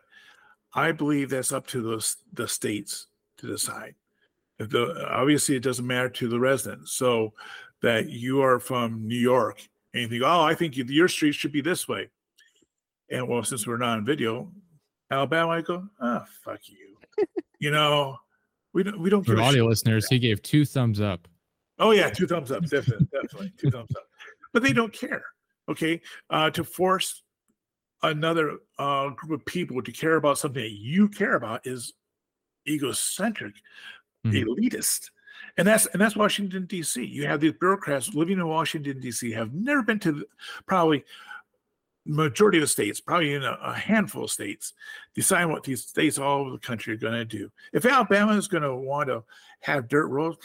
I believe that's up to those the states to decide. If the obviously it doesn't matter to the residents. So that you are from New York and you think, oh, I think your street should be this way. And well, since we're not on video, Alabama, I go, ah, fuck you. you know, we don't we don't For audio listeners, he gave two thumbs up. Oh yeah, two thumbs up, definitely, definitely, two thumbs up. But they don't care. Okay, uh, to force another uh, group of people to care about something that you care about is egocentric, Mhm. elitist, and that's and that's Washington D.C. You have these bureaucrats living in Washington D.C. have never been to the, probably majority of the states, probably in a, a handful of states, decide what these states all over the country are going to do. If Alabama is going to want to have dirt roads,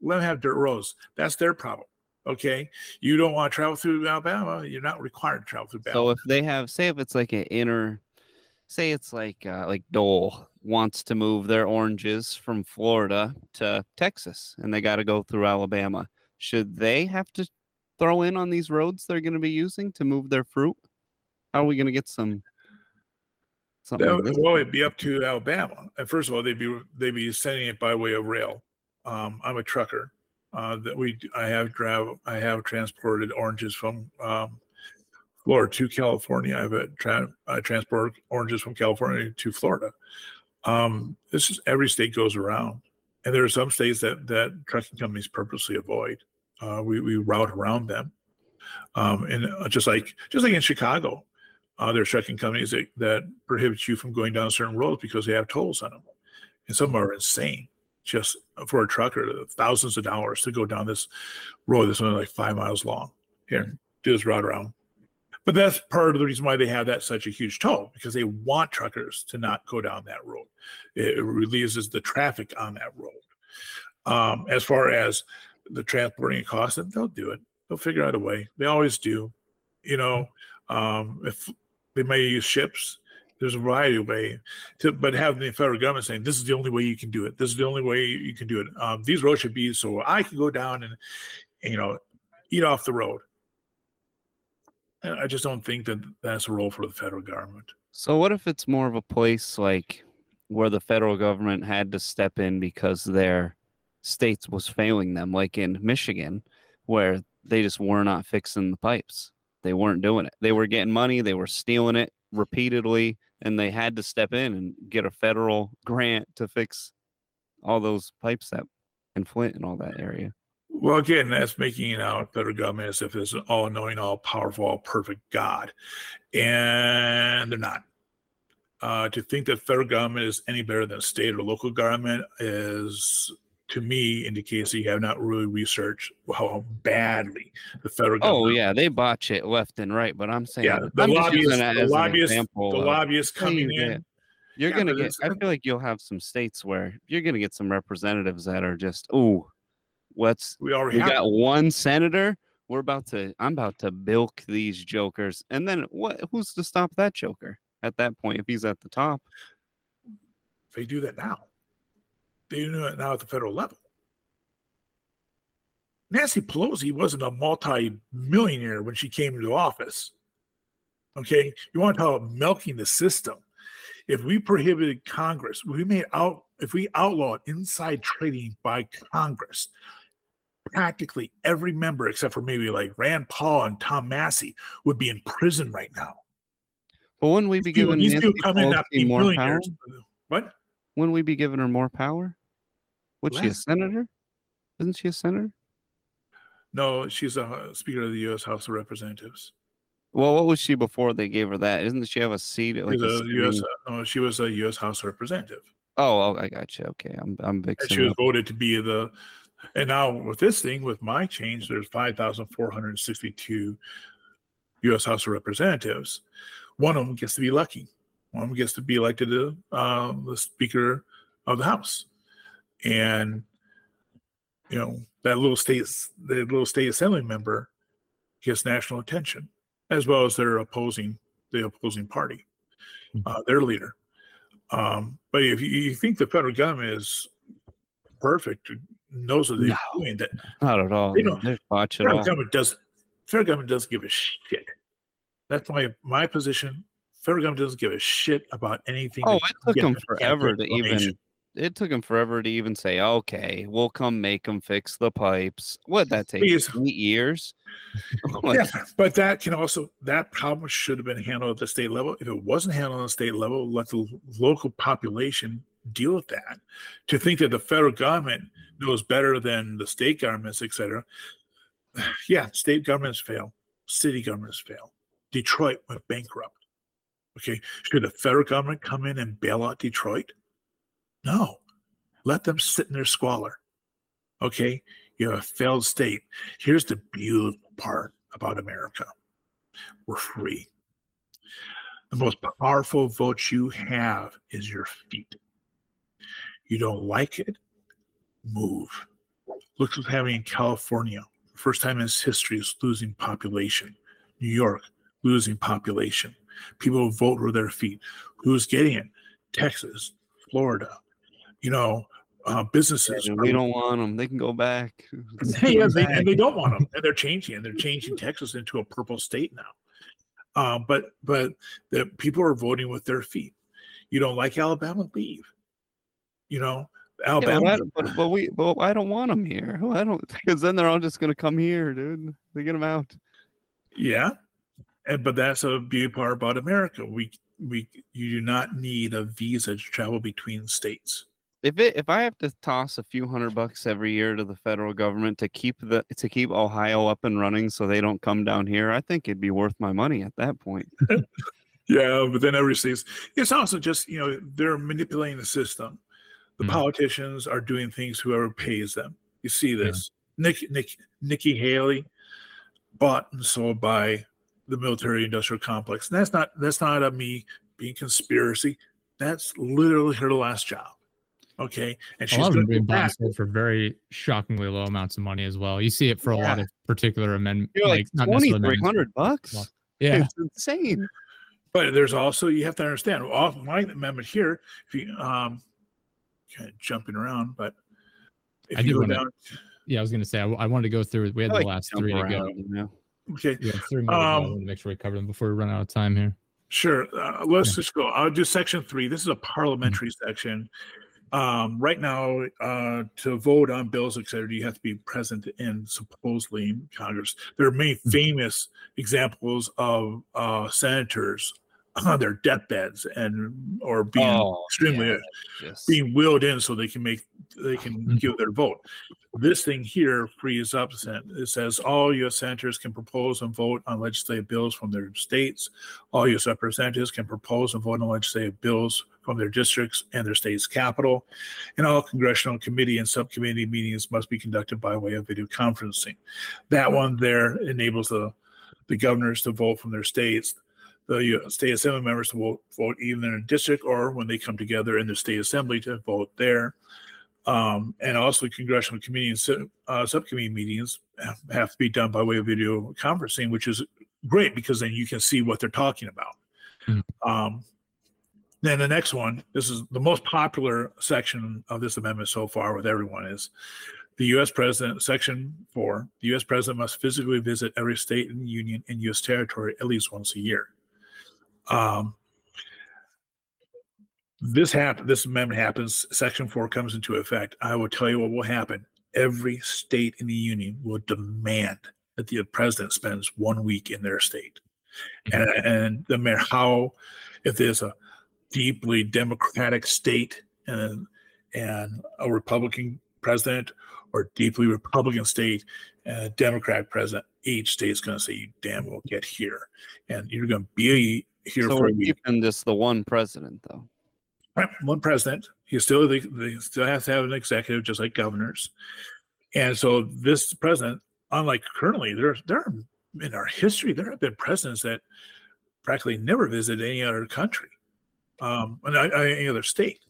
let them have dirt roads. That's their problem. Okay, you don't want to travel through Alabama. You're not required to travel through Alabama. So if they have, say, if it's like an inner, say it's like uh, like Dole wants to move their oranges from Florida to Texas, and they got to go through Alabama, should they have to throw in on these roads they're going to be using to move their fruit? How are we going to get some? Something That like well, it'd be up to Alabama. And first of all, they'd be they'd be sending it by way of rail. Um, I'm a trucker. Uh, that we I have drive I have transported oranges from um, Florida to California. I've tra- I transport oranges from California to Florida. Um, this is every state goes around, and there are some states that that trucking companies purposely avoid. Uh, we we route around them, um, and uh, just like just like in Chicago, Uh, there's trucking companies that, that prohibit you from going down certain roads because they have tolls on them, and some are insane. Just for a trucker, thousands of dollars to go down this road that's only like five miles long. Here, do this route around. But that's part of the reason why they have that such a huge toll because they want truckers to not go down that road. It, releases the traffic on that road. Um, as far as the transporting costs, they'll do it. They'll figure out a way. They always do. You know, um, if they may use ships, there's a variety of way to, but having the federal government saying this is the only way you can do it. This is the only way you can do it. Um, these roads should be so I can go down and, and you know, eat off the road. And I just don't think that that's a role for the federal government. So what if it's more of a place like where the federal government had to step in because their states was failing them, like in Michigan, where they just were not fixing the pipes. They weren't doing it. They were getting money, they were stealing it repeatedly, and they had to step in and get a federal grant to fix all those pipes that in Flint and all that area. Well, again, that's making it out federal government as if it's an all knowing, all powerful, all perfect God. And they're not. Uh, to think that federal government is any better than state or local government is, to me, indicates that you have not really researched how badly the federal oh, government. Oh yeah, they botch it left and right. But I'm saying, yeah. The I'm lobbyists, the lobbyists, the lobbyists coming in. You're Yeah, gonna get. I feel like you'll have some states where you're gonna get some representatives that are just, oh, let's We already we got one senator. We're about to. I'm about to bilk these jokers, and then what? Who's to stop that joker at that point if he's at the top? They do that now. They do it now at the federal level. Nancy Pelosi wasn't a multi-millionaire when she came into office. Okay, you want to talk about milking the system? If we prohibited Congress, we made out, if we outlawed inside trading by Congress, practically every member, except for maybe like Rand Paul and Tom Massie, would be in prison right now. But wouldn't we be giving Nancy people come in not Pelosi more power? What? Wouldn't we be giving her more power? Was she a senator? Isn't she a senator? No, she's a uh, Speaker of the U.S. House of Representatives. Well, what was she before they gave her that? Isn't she have a seat? at, Like She's a a U.S. No, she was a U.S. House Representative, Oh, oh, I got you. Okay, I'm I'm and mixing she was up. voted to be the. And now with this thing, with my change, there's five thousand four hundred sixty-two U.S. House of Representatives. One of them gets to be lucky. One of them gets to be elected to uh, the Speaker of the House, and you know that little state, the little state assembly member gets national attention, as well as their opposing the opposing party, Hmm. uh, their leader. Um, but if you, you think the federal government is perfect, knows what they're No. doing, that Not at all. They don't- They watch it federal all. government does federal government doesn't give a shit. That's my my position. Federal government doesn't give a shit about anything. Oh, it took them forever to even. It took them forever to even say, "Okay, we'll come make them fix the pipes." What that take? Please. Eight years. Like, yeah, but that can also that problem should have been handled at the state level. If it wasn't handled at the state level, let the local population deal with that. To think that the federal government knows better than the state governments, et cetera. Yeah, state governments fail, city governments fail. Detroit went bankrupt. Okay, should the federal government come in and bail out Detroit? No, let them sit in their squalor. Okay, you're a failed state. Here's the beautiful part about America we're free. The most powerful vote you have is your feet. You don't like it? Move. Look what's happening in California. First time in its history is losing population. New York, losing population. People vote with their feet. Who's getting it? Texas, Florida. You know, uh, businesses. are we don't want them. They can go back. yeah, they, and they don't want them, and they're changing, and they're changing Texas into a purple state now. Um, but but the people are voting with their feet. You don't like Alabama, leave. You know, Yeah, Alabama. but, but, but we, but I don't want them here. I don't, because then they're all just gonna come here, dude. They get them out. Yeah, and but that's a big part about America. We we you do not need a visa to travel between states. If it, if I have to toss a few hundred bucks every year to the federal government to keep the to keep Ohio up and running so they don't come down here, I think it'd be worth my money at that point. yeah, but then everybody says it's also just you know they're manipulating the system. The Mhm. politicians are doing things whoever pays them. You see this. Nick, Nick, Nikki Haley bought and sold by the military industrial complex. And that's not that's not a me being conspiracy. That's literally her last job. Okay, and A she's lot of them being bought and sold for very shockingly low amounts of money as well. You see it for a lot of particular amendments. You're like, not twenty necessarily three amendments. bucks. Yeah. It's insane. But there's also you have to understand. Off my amendment here, if you um, kind of jumping around, but if I you go wanna- Yeah, I was gonna say I, I wanted to go through. We had I the like last jump three to go. you know? okay, Yeah, three more to go. I Um, wanted to make sure we cover them before we run out of time here. Sure. Uh, let's Yeah. just go. I'll do section three. This is a parliamentary section. Um, right now, uh, to vote on bills, et cetera, you have to be present in supposedly Congress. There are many Mhm. famous examples of uh, senators on their deathbeds and or being Oh, extremely yeah, being wheeled in so they can make they can Mhm. give their vote. This thing here frees up. It says all U.S. senators can propose and vote on legislative bills from their states. All U.S. representatives can propose and vote on legislative bills from their districts and their state's capital. And all congressional committee and subcommittee meetings must be conducted by way of video conferencing. That one there enables the the governors to vote from their states the state assembly members to vote, vote even in a district or when they come together in the state assembly to vote there. Um, and also congressional committee and uh, subcommittee meetings have- to be done by way of video conferencing, which is great because then you can see what they're talking about. Mhm. Um, then the next one, this is the most popular section of this amendment so far with everyone is the U.S. president, section four, the U.S. president must physically visit every state in the union and U.S. territory at least once a year. Um, this happen this amendment happens section 4 comes into effect i will tell you what will happen every state in the union will demand that the president spends one week in their state and, and no matter how if there's a deeply democratic state and and a republican president or deeply republican state and a democratic president each state is going to say you damn well get here and you're going to be here So for we're a week keeping just the one president though. One president. He still they, they still have to have an executive, just like governors. And so this president, unlike currently, there there in our history there have been presidents that practically never visited any other country, um, and any other state.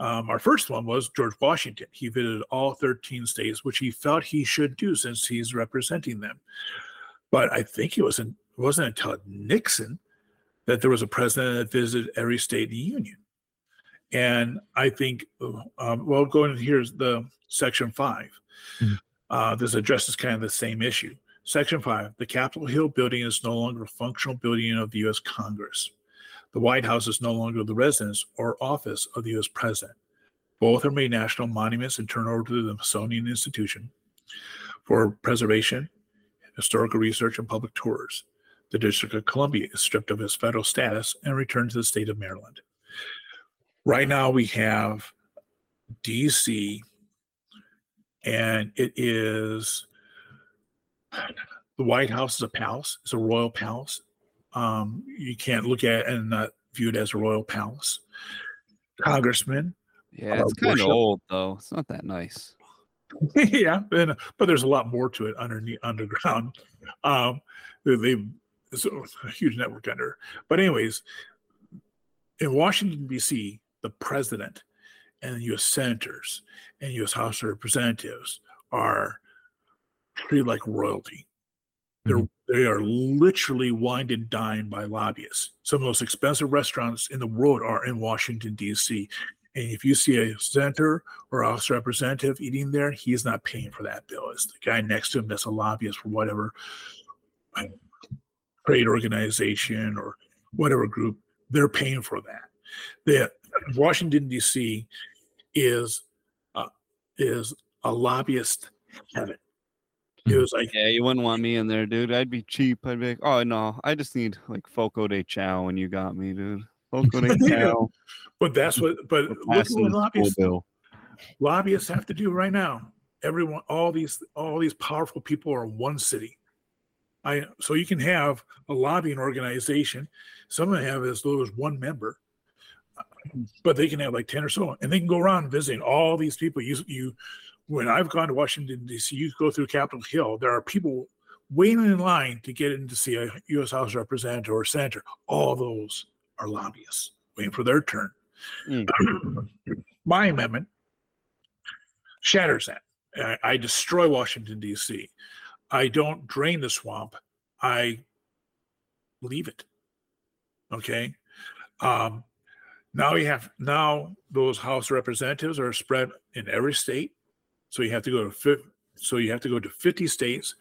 Um, our first one was George Washington. He visited all 13 states, which he felt he should do since he's representing them. But I think it wasn't it wasn't until Nixon that there was a president that visited every state in the union. And I think, um, well, going here's the section 5 Mhm. Uh, this addresses kind of the same issue. Section five: The Capitol Hill building is no longer a functional building of the U.S. Congress. The White House is no longer the residence or office of the U.S. President. Both are made national monuments and turned over to the Smithsonian Institution for preservation, historical research, and public tours. The District of Columbia is stripped of its federal status and returned to the state of Maryland. Right now, we have DC, and it is the White House is a palace. It's a royal palace. Um, you can't look at and not view it as a royal palace. Congressman, Yeah, Uh, it's kind of old though. It's not that nice. yeah, and, but there's a lot more to it underneath underground. Um, they, they it's a huge network under. But anyways, in Washington D.C., the president and U.S. senators and U.S. House of Representatives are treated like royalty. They're they are literally wined and dined by lobbyists. Some of the most expensive restaurants in the world are in Washington D.C. And if you see a senator or House representative eating there, he's not paying for that bill. It's the guy next to him that's a lobbyist for whatever trade organization or whatever group. They're paying for that. The Washington D.C. is uh, is a lobbyist heaven. It was like Yeah, you wouldn't want me in there, dude. I'd be cheap. I'd be like, oh no, I just need like Fogo de Chão, when you got me, dude. Fogo de Chão. But that's what. But look what lobbyists, bill. lobbyists have to do right now. Everyone, all these, all these powerful people are in one city. I so you can have a lobbying organization. Some of them have as little as one member, but they can have like ten or so, and they can go around visiting all these people. You you when I've gone to Washington D.C., you go through Capitol Hill. There are people waiting in line to get in to see a U.S. House representative or senator. All those are lobbyists waiting for their turn. Mm. My amendment shatters that. I, I destroy Washington, D.C. I don't drain the swamp. I leave it. Okay. Um, now you have now those House representatives are spread in every state. So you have to go to so you have to go to 50 states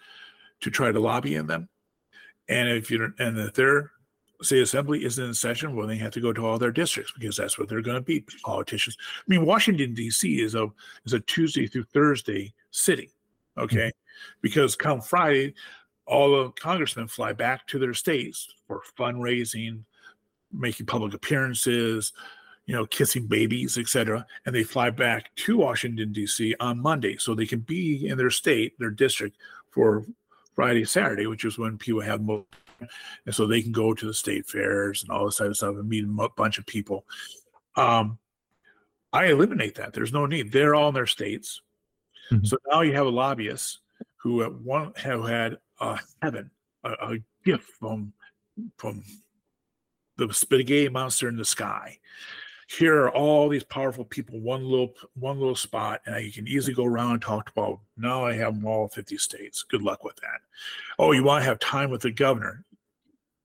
to try to lobby in them. And if you and if their say assembly isn't in session, well, they have to go to all their districts because that's what they're going to be. Politicians. I mean, Washington D.C. is a is a Tuesday through Thursday city. Okay, because come Friday, all the congressmen fly back to their states for fundraising, making public appearances, you know, kissing babies, etc. And they fly back to Washington D.C. on Monday, so they can be in their state, their district, for Friday, Saturday, which is when people have most and so they can go to the state fairs and all this type of stuff and meet a bunch of people. Um, I eliminate that. There's no need. They're all in their states. Mm-hmm. So now you have a lobbyist who at one have had a heaven, a, a gift from from the spaghetti monster in the sky. Here are all these powerful people, one little one little spot, and you can easily go around and talk about. Now I have them all 50 states. Good luck with that. Oh, you want to have time with the governor?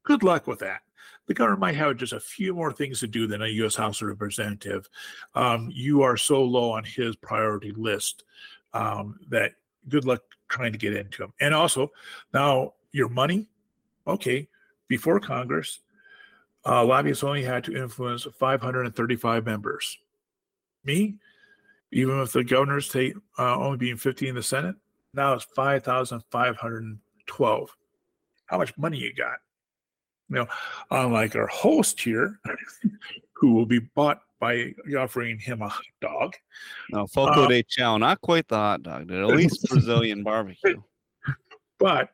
Good luck with that. The governor might have just a few more things to do than a U.S. House of Representative. Um, you are so low on his priority list um, that good luck trying to get into him. And also, now your money, okay, before Congress, uh, lobbyists only had to influence 535 members. Me, even with the governor's state uh, only being 50 in the Senate, now it's 5,512. How much money you got? You know, unlike our host here, who will be bought by offering him a hot dog. No, Fogo uh, de Chão, not quite the hot dog, at least Brazilian barbecue. But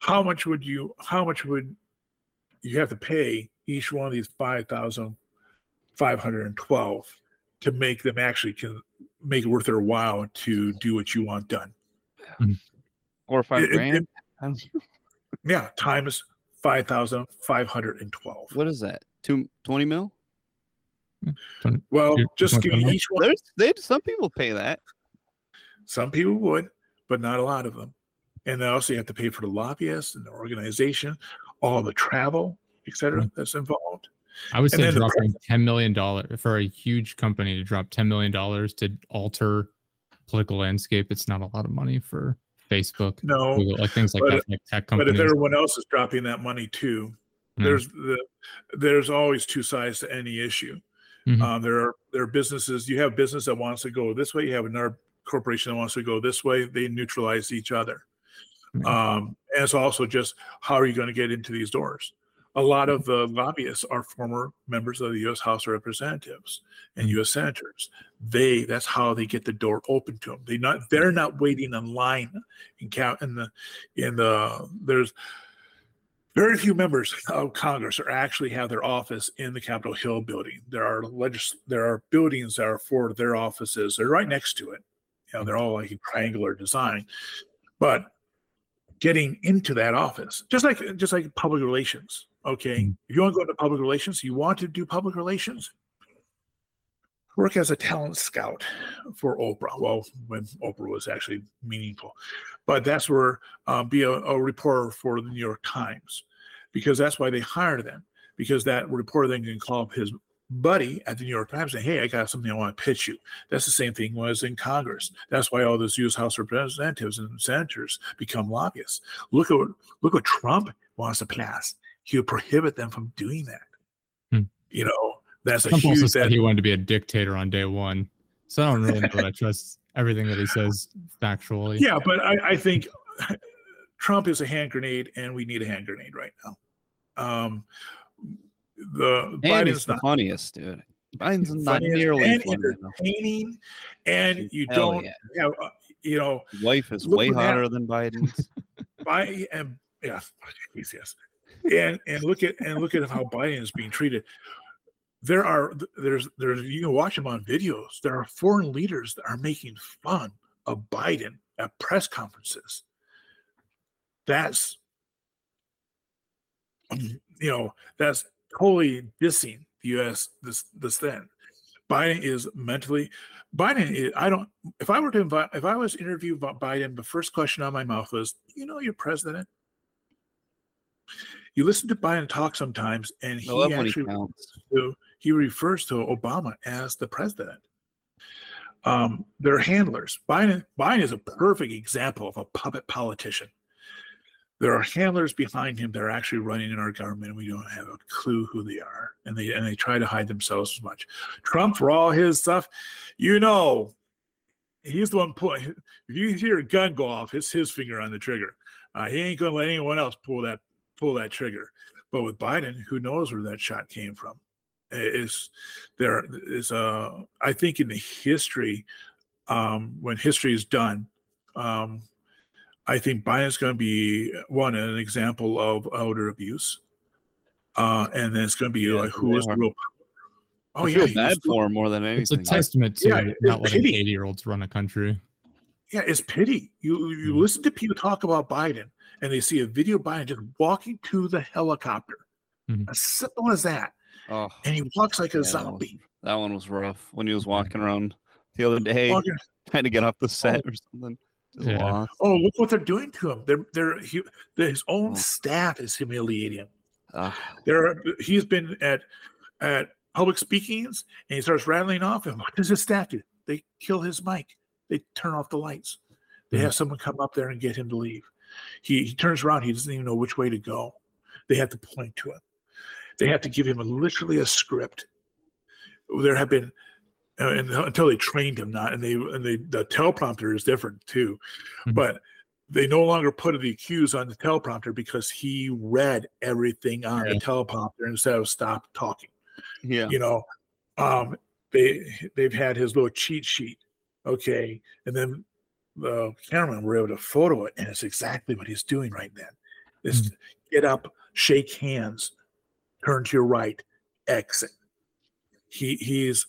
how much would you? How much would you have to pay each one of these five thousand five hundred and twelve to make them actually can make it worth their while to do what you want done? Four or five it, grand. It, yeah, times five thousand five hundred and twelve. What is that? Two twenty mil? Well, just giving each one. There's, they, some people pay that. Some people would, but not a lot of them. And then also you have to pay for the lobbyists and the organization, all the travel, etc. Mm-hmm. that's involved. I would say dropping ten million dollars for a huge company to drop ten million dollars to alter political landscape. It's not a lot of money for Facebook. No, Google, like things like that, like tech companies. But if everyone else is dropping that money too, mm. there's the there's always two sides to any issue. Mm-hmm. Um, there are there are businesses. You have business that wants to go this way. You have another corporation that wants to go this way. They neutralize each other. Mm-hmm. Um, and it's also just how are you going to get into these doors? A lot of the lobbyists are former members of the U.S. House of Representatives and U.S. Mm-hmm. senators. They that's how they get the door open to them. They not they're not waiting in line in count in the in the there's very few members of Congress are actually have their office in the Capitol Hill building. There are legis- there are buildings that are for their offices. They're right next to it. You know, they're all like a triangular design. But getting into that office, just like just like public relations. Okay, mm-hmm. if you want to go into public relations, you want to do public relations. Work as a talent scout for Oprah. Well, when Oprah was actually meaningful, but that's where uh, be a, a reporter for the New York Times, because that's why they hire them. Because that reporter then can call up his buddy at the New York Times saying, "Hey, I got something I want to pitch you." That's the same thing was in Congress. That's why all those U.S. House representatives and senators become lobbyists. Look at what, look what Trump wants to pass. He would prohibit them from doing that. Hmm. You know, that's Trump a huge. Also said he wanted to be a dictator on day one. So I don't really know that I trust everything that he says factually. Yeah, but I, I think Trump is a hand grenade, and we need a hand grenade right now. Um, the and Biden's the not funniest, dude. Biden's not nearly and entertaining, and you Hell don't yeah. have, uh, you know, life is way hotter at, than Biden's. By and Yeah, yes, yes. And and look at and look at how Biden is being treated. There are there's there's you can watch them on videos. There are foreign leaders that are making fun of Biden at press conferences. That's you know that's totally dissing the U.S. this this then. Biden is mentally Biden. Is, I don't. If I were to invite, if I was interviewed by Biden, the first question on my mouth was, "You know, you're president." You listen to Biden talk sometimes, and he actually he, he refers to Obama as the president. Um, they're handlers. Biden Biden is a perfect example of a puppet politician. There are handlers behind him that are actually running in our government. And we don't have a clue who they are, and they and they try to hide themselves as much. Trump, for all his stuff, you know, he's the one pulling. If you hear a gun go off, it's his finger on the trigger. Uh, he ain't gonna let anyone else pull that pull that trigger. But with Biden, who knows where that shot came from? Is there is a I think in the history, um, when history is done, um, I think Biden's going to be one an example of elder abuse, uh, and then it's going to be yeah, like who is the real. Oh I yeah, bad for him more than anything. It's a testament to yeah, not letting eighty-year-olds run a country. Yeah, it's pity. You you mm listen to people talk about Biden, and they see a video of Biden just walking to the helicopter. mm As simple as that. Oh, and he walks like a yeah, zombie. That one, was rough when he was walking around the other day, walking. trying to get off the set oh. or something. Yeah. Oh, look what they're doing to him. They're they're he, his own oh. staff is humiliating him. Uh, there, he's been at at public speakings and he starts rattling off. And what does his staff do? They kill his mic. They turn off the lights. They mm-hmm. have someone come up there and get him to leave. He, he turns around. He doesn't even know which way to go. They have to point to him. They have to give him a, literally a script. There have been and until they trained him not and they and they the teleprompter is different too mm-hmm. but they no longer put the cues on the teleprompter because he read everything on yeah. the teleprompter instead of stop talking yeah you know um they they've had his little cheat sheet okay and then the cameraman were able to photo it and it's exactly what he's doing right then is mm-hmm. get up shake hands turn to your right exit he he's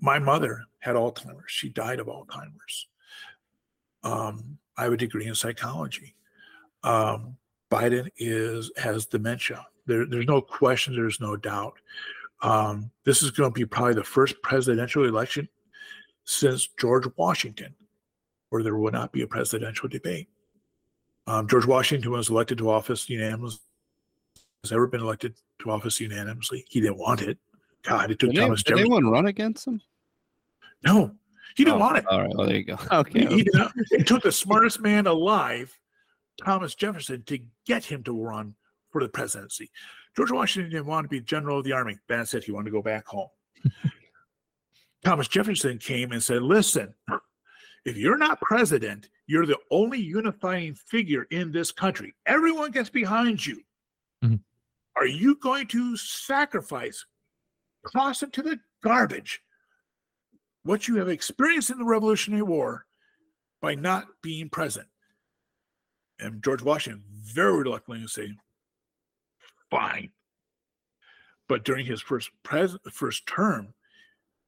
my mother had Alzheimer's. She died of Alzheimer's. Um, I have a degree in psychology. Um, Biden is has dementia. There, there's no question. There's no doubt. Um, this is going to be probably the first presidential election since George Washington, where there will not be a presidential debate. Um, George Washington was elected to office unanimously. Has ever been elected to office unanimously? He didn't want it. God, it took did Thomas Jefferson. Did anyone run against him? No, he didn't oh, want it. All right, well there you go. Okay, he, he it took the smartest man alive, Thomas Jefferson, to get him to run for the presidency. George Washington didn't want to be general of the army. That's it. He wanted to go back home. Thomas Jefferson came and said, "Listen, if you're not president, you're the only unifying figure in this country. Everyone gets behind you. Mm-hmm. Are you going to sacrifice, toss it to the garbage what you have experienced in the Revolutionary War by not being present. And George Washington very reluctantly said, fine. But during his first pres- first term,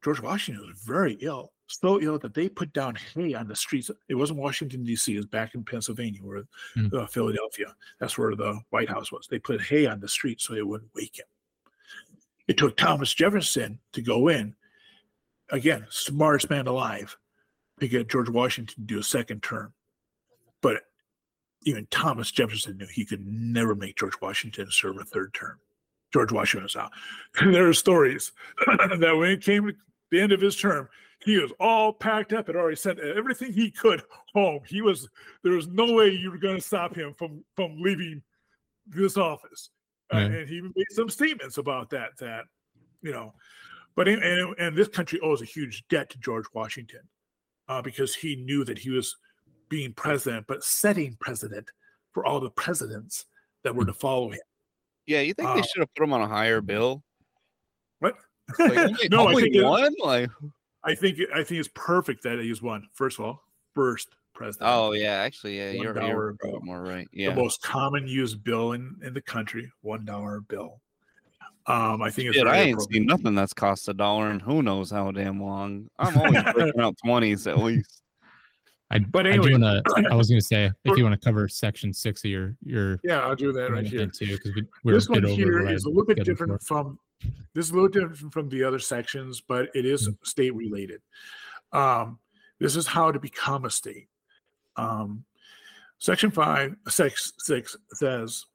George Washington was very ill, so ill that they put down hay on the streets. It wasn't Washington D.C. It was back in Pennsylvania, or mm. uh, Philadelphia. That's where the White House was. They put hay on the street so they wouldn't wake him. It took Thomas Jefferson to go in again, smartest man alive to get George Washington to do a second term. But even Thomas Jefferson knew he could never make George Washington serve a third term. George Washington was out. there are stories that when it came the end of his term, he was all packed up and already sent everything he could home. He was there was no way you were going to stop him from from leaving this office. Uh, and he made some statements about that. That you know, but in, and, and this country owes a huge debt to George Washington uh, because he knew that he was being president, but setting precedent for all the presidents that were to follow him. Yeah, you think uh, they should have put him on a higher bill? What? Like, no, I think one. Like, I think I think it's perfect that he's one. First of all, first president. Oh yeah, actually, yeah, One you're, you're bill. more right. Yeah, The most common used bill in, in the country, one dollar bill. Um, I think it's Shit, I very ain't seen nothing that's cost a dollar and who knows how damn long. I'm always breaking out twenties at least. I, But I anyway- do wanna, I was going to say, if you want to cover section six of your, your Yeah, I'll do that right here. too, because we, we're this one over here what I is a little bit different for. from this is a little different from the other sections, but it is Mm. state related. Um, this is how to become a state. Um, section five, six, six says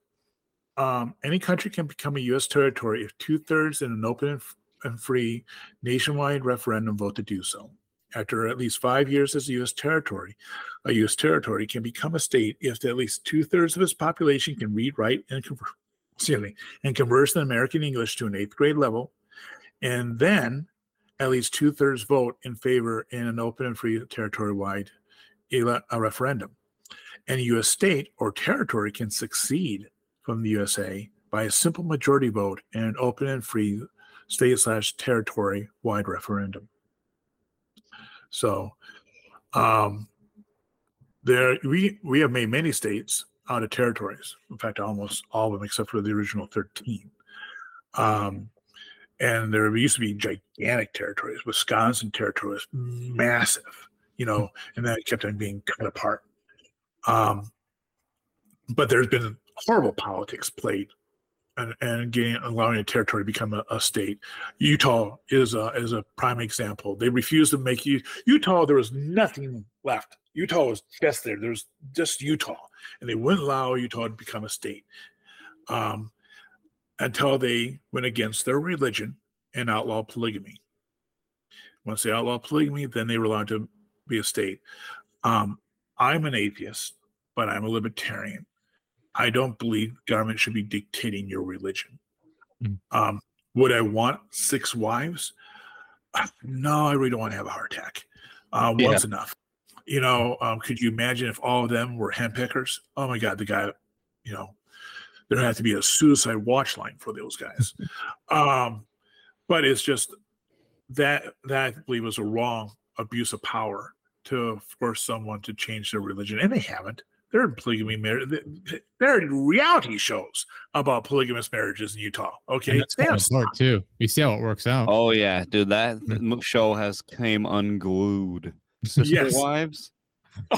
um, any country can become a U.S. territory if two thirds in an open and, free nationwide referendum vote to do so. After at least five years as a U.S. territory, a U.S. territory can become a state if at least two thirds of its population can read, write, and excuse me, and converse in American English to an eighth grade level, and then at least two thirds vote in favor in an open and free territory wide ele- a referendum. Any U.S. state or territory can succeed from the USA by a simple majority vote in an open and free state slash territory wide referendum. So, um, there we we have made many states out of territories. In fact, almost all of them except for the original thirteen. Um, and there used to be gigantic territories. Wisconsin territory was massive, you know, and then it kept on being cut apart. Um, but there's been horrible politics played and, and getting allowing a territory to become a, a state. Utah is a is a prime example. They refused to make you Utah. There was nothing left. Utah was just there. There was just Utah, and they wouldn't allow Utah to become a state um, until they went against their religion and outlawed polygamy. Once they outlawed polygamy, then they were allowed to be a state. Um, I'm an atheist, but I'm a libertarian. I don't believe government should be dictating your religion. Mm. Um, would I want six wives? No, I really don't want to have a heart attack. Uh, Yeah. one's enough. You know, um, could you imagine if all of them were hen pickers? Oh my God, the guy, you know, there has to be a suicide watch line for those guys. um, but it's just that that I believe was a wrong abuse of power to force someone to change their religion, and they haven't. They're polygamy marriage. There are reality shows about polygamous marriages in Utah. Okay, And that's They falling have- too. You see how it works out. Oh yeah, dude, that show has came unglued. Sister Yes. wives.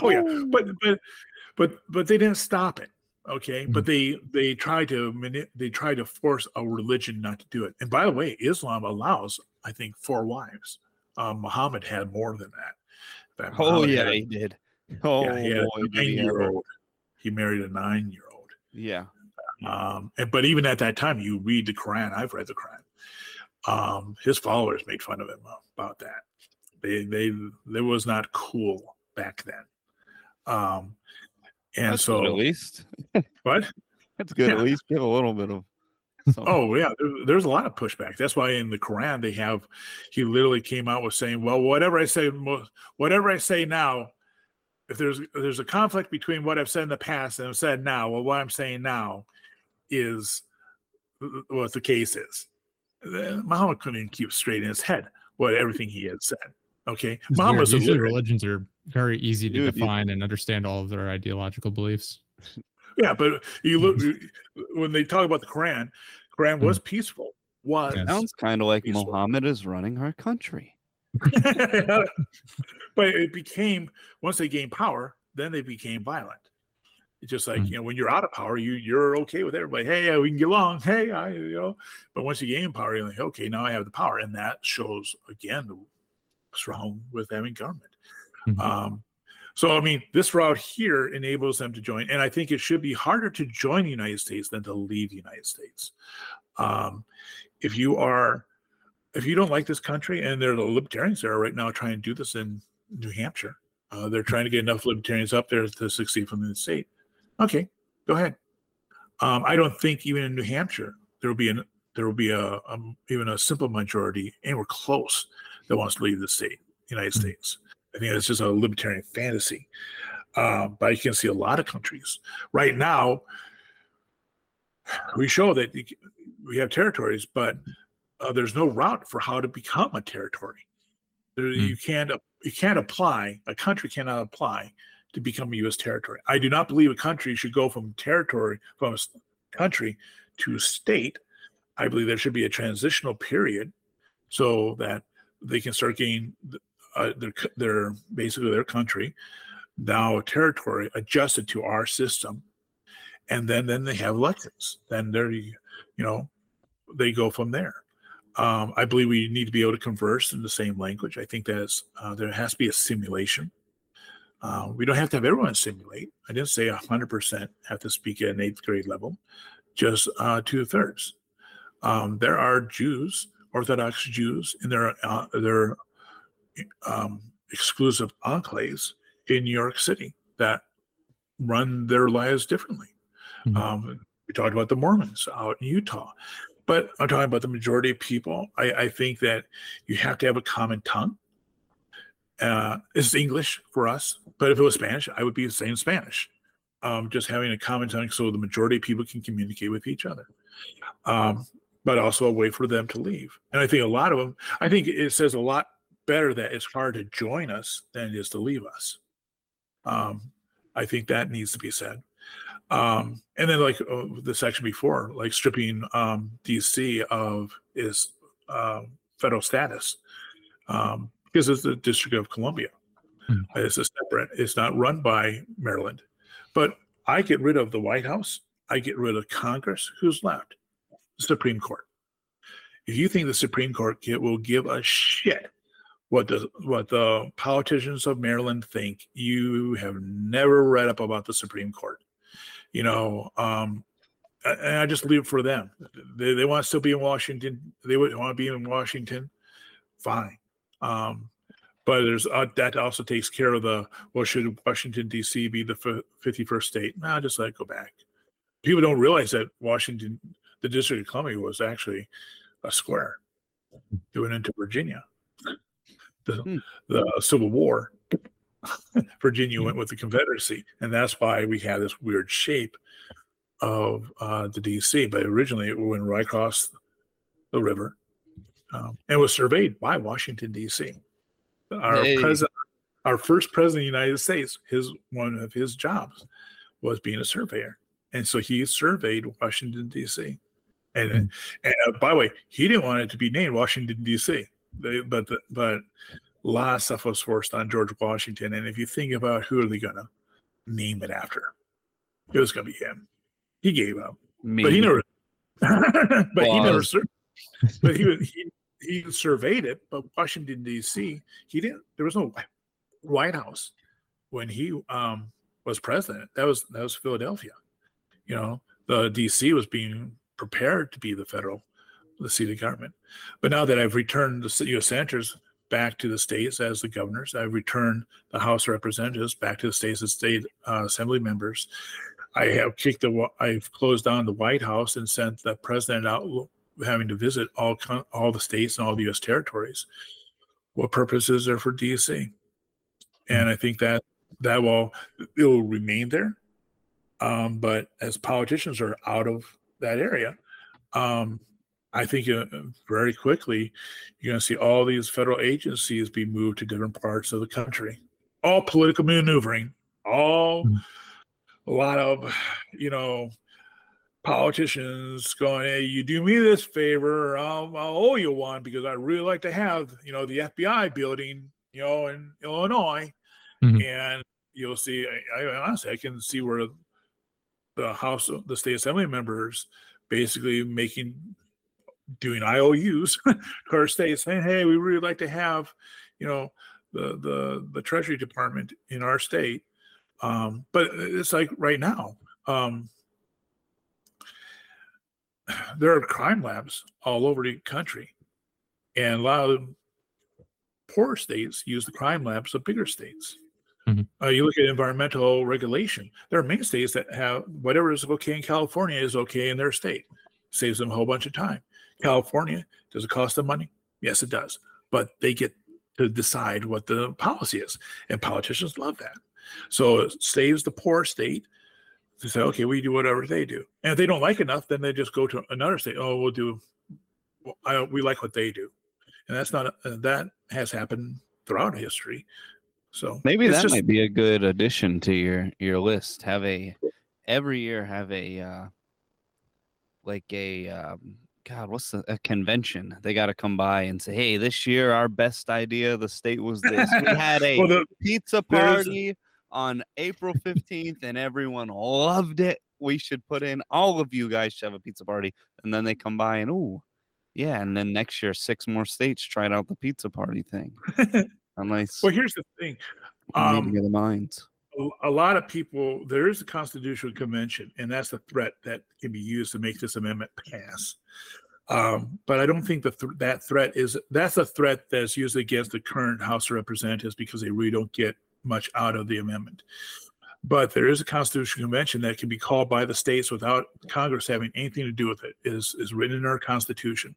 oh yeah, but but but but they didn't stop it. Okay, Mm. but they they tried to mani- they tried to force a religion not to do it. And by the way, Islam allows I think four wives. Um, Muhammad had more than that. Fact, Oh Muhammad yeah, had- he did. Oh yeah, he boy, did he nine year old. He married a nine year old. Yeah. Um, and, but even at that time, you read the Quran. I've read the Quran. Um, his followers made fun of him about that. They they they was not cool back then. Um, and That's so at least. what? That's good. At least give a little bit of. something. Oh yeah, there, there's a lot of pushback. That's why in the Quran they have he literally came out with saying, "Well, whatever I say, whatever I say now, if there's if there's a conflict between what I've said in the past and I've said now, well, what I'm saying now is what the case is." Muhammad couldn't even keep straight in his head what everything he had said. Okay, It's Muhammad Usually illiterate. religions are very easy to Dude, you- define and understand all of their ideological beliefs. Yeah, but you look when they talk about the Quran, Quran was peaceful. Was Yes. Sounds kind of like Peaceful. Muhammad is running our country. but it became once they gained power, then they became violent. It's just like Mhm. you know when you're out of power, you you're okay with everybody. Hey, we can get along. Hey, I you know. But once you gain power, you're like, okay, now I have the power, and that shows again what's wrong with having government. Mhm. Um, so I mean, this route here enables them to join, and I think it should be harder to join the United States than to leave the United States. Um, if you are, if you don't like this country, and there are the libertarians there right now trying to do this in New Hampshire, uh, they're trying to get enough libertarians up there to succeed from the state. Okay, go ahead. Um, I don't think even in New Hampshire there will be an there will be a um, even a simple majority anywhere close that wants to leave the state, United Mhm. States. I think it's just a libertarian fantasy. Um, but you can see a lot of countries right now. We show that we have territories, but uh, there's no route for how to become a territory. There, Mm. You can't you can't apply. A country cannot apply to become a U.S. territory. I do not believe a country should go from territory from a country to state. I believe there should be a transitional period so that they can start getting uh, their their basically their country now territory adjusted to our system, and then then they have elections. Then they're you know they go from there. Um, I believe we need to be able to converse in the same language. I think that uh, there has to be a simulation. Uh, we don't have to have everyone simulate. I didn't say 100% have to speak at an eighth grade level, just uh, two thirds. Um, there are Jews, Orthodox Jews, in their uh, their um, exclusive enclaves in New York City that run their lives differently. Mm-hmm. Um, we talked about the Mormons out in Utah. But I'm talking about the majority of people. I, I think that you have to have a common tongue. Uh, it's English for us, but if it was Spanish, I would be saying Spanish. Um, just having a common tongue so the majority of people can communicate with each other. Um, but also a way for them to leave. And I think a lot of them, I think it says a lot better that it's hard to join us than it is to leave us. Um, I think that needs to be said. Um, and then like uh, the section before, like stripping um, DC of its uh, federal status um, because it's the District of Columbia. Mm. It's a separate. It's not run by Maryland, but I get rid of the White House. I get rid of Congress. Who's left? Supreme Court. If you think the Supreme Court will give a shit what the what the politicians of Maryland think, you have never read up about the Supreme Court you know, um, and I just leave it for them. They, they want to still be in Washington. They would want to be in Washington. Fine. Um, but there's uh, that also takes care of the well, should Washington D.C. be the 51st state? Nah, just let it go back. People don't realize that Washington, the District of Columbia, was actually a square. It went into Virginia. The, hmm. the Civil War Virginia went with the Confederacy, and that's why we have this weird shape of uh, the DC. But originally, it went right across the river, um, and was surveyed by Washington D.C. Our hey. president, our first president of the United States, his one of his jobs was being a surveyor, and so he surveyed Washington D.C. And mm-hmm. and uh, by the way, he didn't want it to be named Washington D.C. They, but the, but a lot of stuff was forced on George Washington. And if you think about who are they going to name it after, it was going to be him. He gave up, Me. but he never. but he never. but he, he he surveyed it. But Washington D.C. He didn't. There was no White House when he um, was president. That was that was Philadelphia. You know, the D.C. was being prepared to be the federal, the seat of government. But now that I've returned the U.S. senators back to the states as the governors. I've returned the House of Representatives back to the states as state uh, assembly members. I have kicked the, I've closed down the White House and sent the president out having to visit all all the states and all the U.S. territories. What purpose is there for DC? And I think that that will it will remain there. Um, but as politicians are out of that area, um, I think uh, very quickly you're going to see all these federal agencies be moved to different parts of the country. All political maneuvering, all mm. a lot of, you know, politicians going, "Hey, you do me this favor, I'll, I'll owe you one because I really like to have, you know, the FBI building, you know, in Illinois." Mm-hmm. And you'll see, I, I honestly, I can see where the House, the state assembly members, basically making doing IOUs to our state saying, hey, we really like to have, you know, the the the Treasury Department in our state. Um, but it's like right now, um, there are crime labs all over the country, and a lot of poor states use the crime labs of bigger states. Mm-hmm. Uh, you look at environmental regulation. There are many states that have whatever is okay in California is okay in their state. Saves them a whole bunch of time. California, does it cost them money? Yes, it does. But they get to decide what the policy is. And politicians love that. So it saves the poor state to say, okay, we do whatever they do. And if they don't like enough, then they just go to another state. Oh, we'll do, I, we like what they do. And that's not, that has happened throughout history. So Maybe that just- might be a good addition to your your list. Have a every year have a uh like a um God, what's the a convention? They got to come by and say, "Hey, this year our best idea of the state was this. We had a Well, the- pizza party on April 15th and everyone loved it. We should put in all of you guys should have a pizza party." And then they come by and, "Oh, yeah." And then next year, six more states tried out the pizza party thing. Unless well, here's the thing. um, the minds. a- lot of people there is a constitutional convention and that's the threat that can be used to make this amendment pass um, but i don't think the th- that threat is that's a threat that's used against the current house of representatives because they really don't get much out of the amendment but there is a constitutional convention that can be called by the states without congress having anything to do with it is is written in our constitution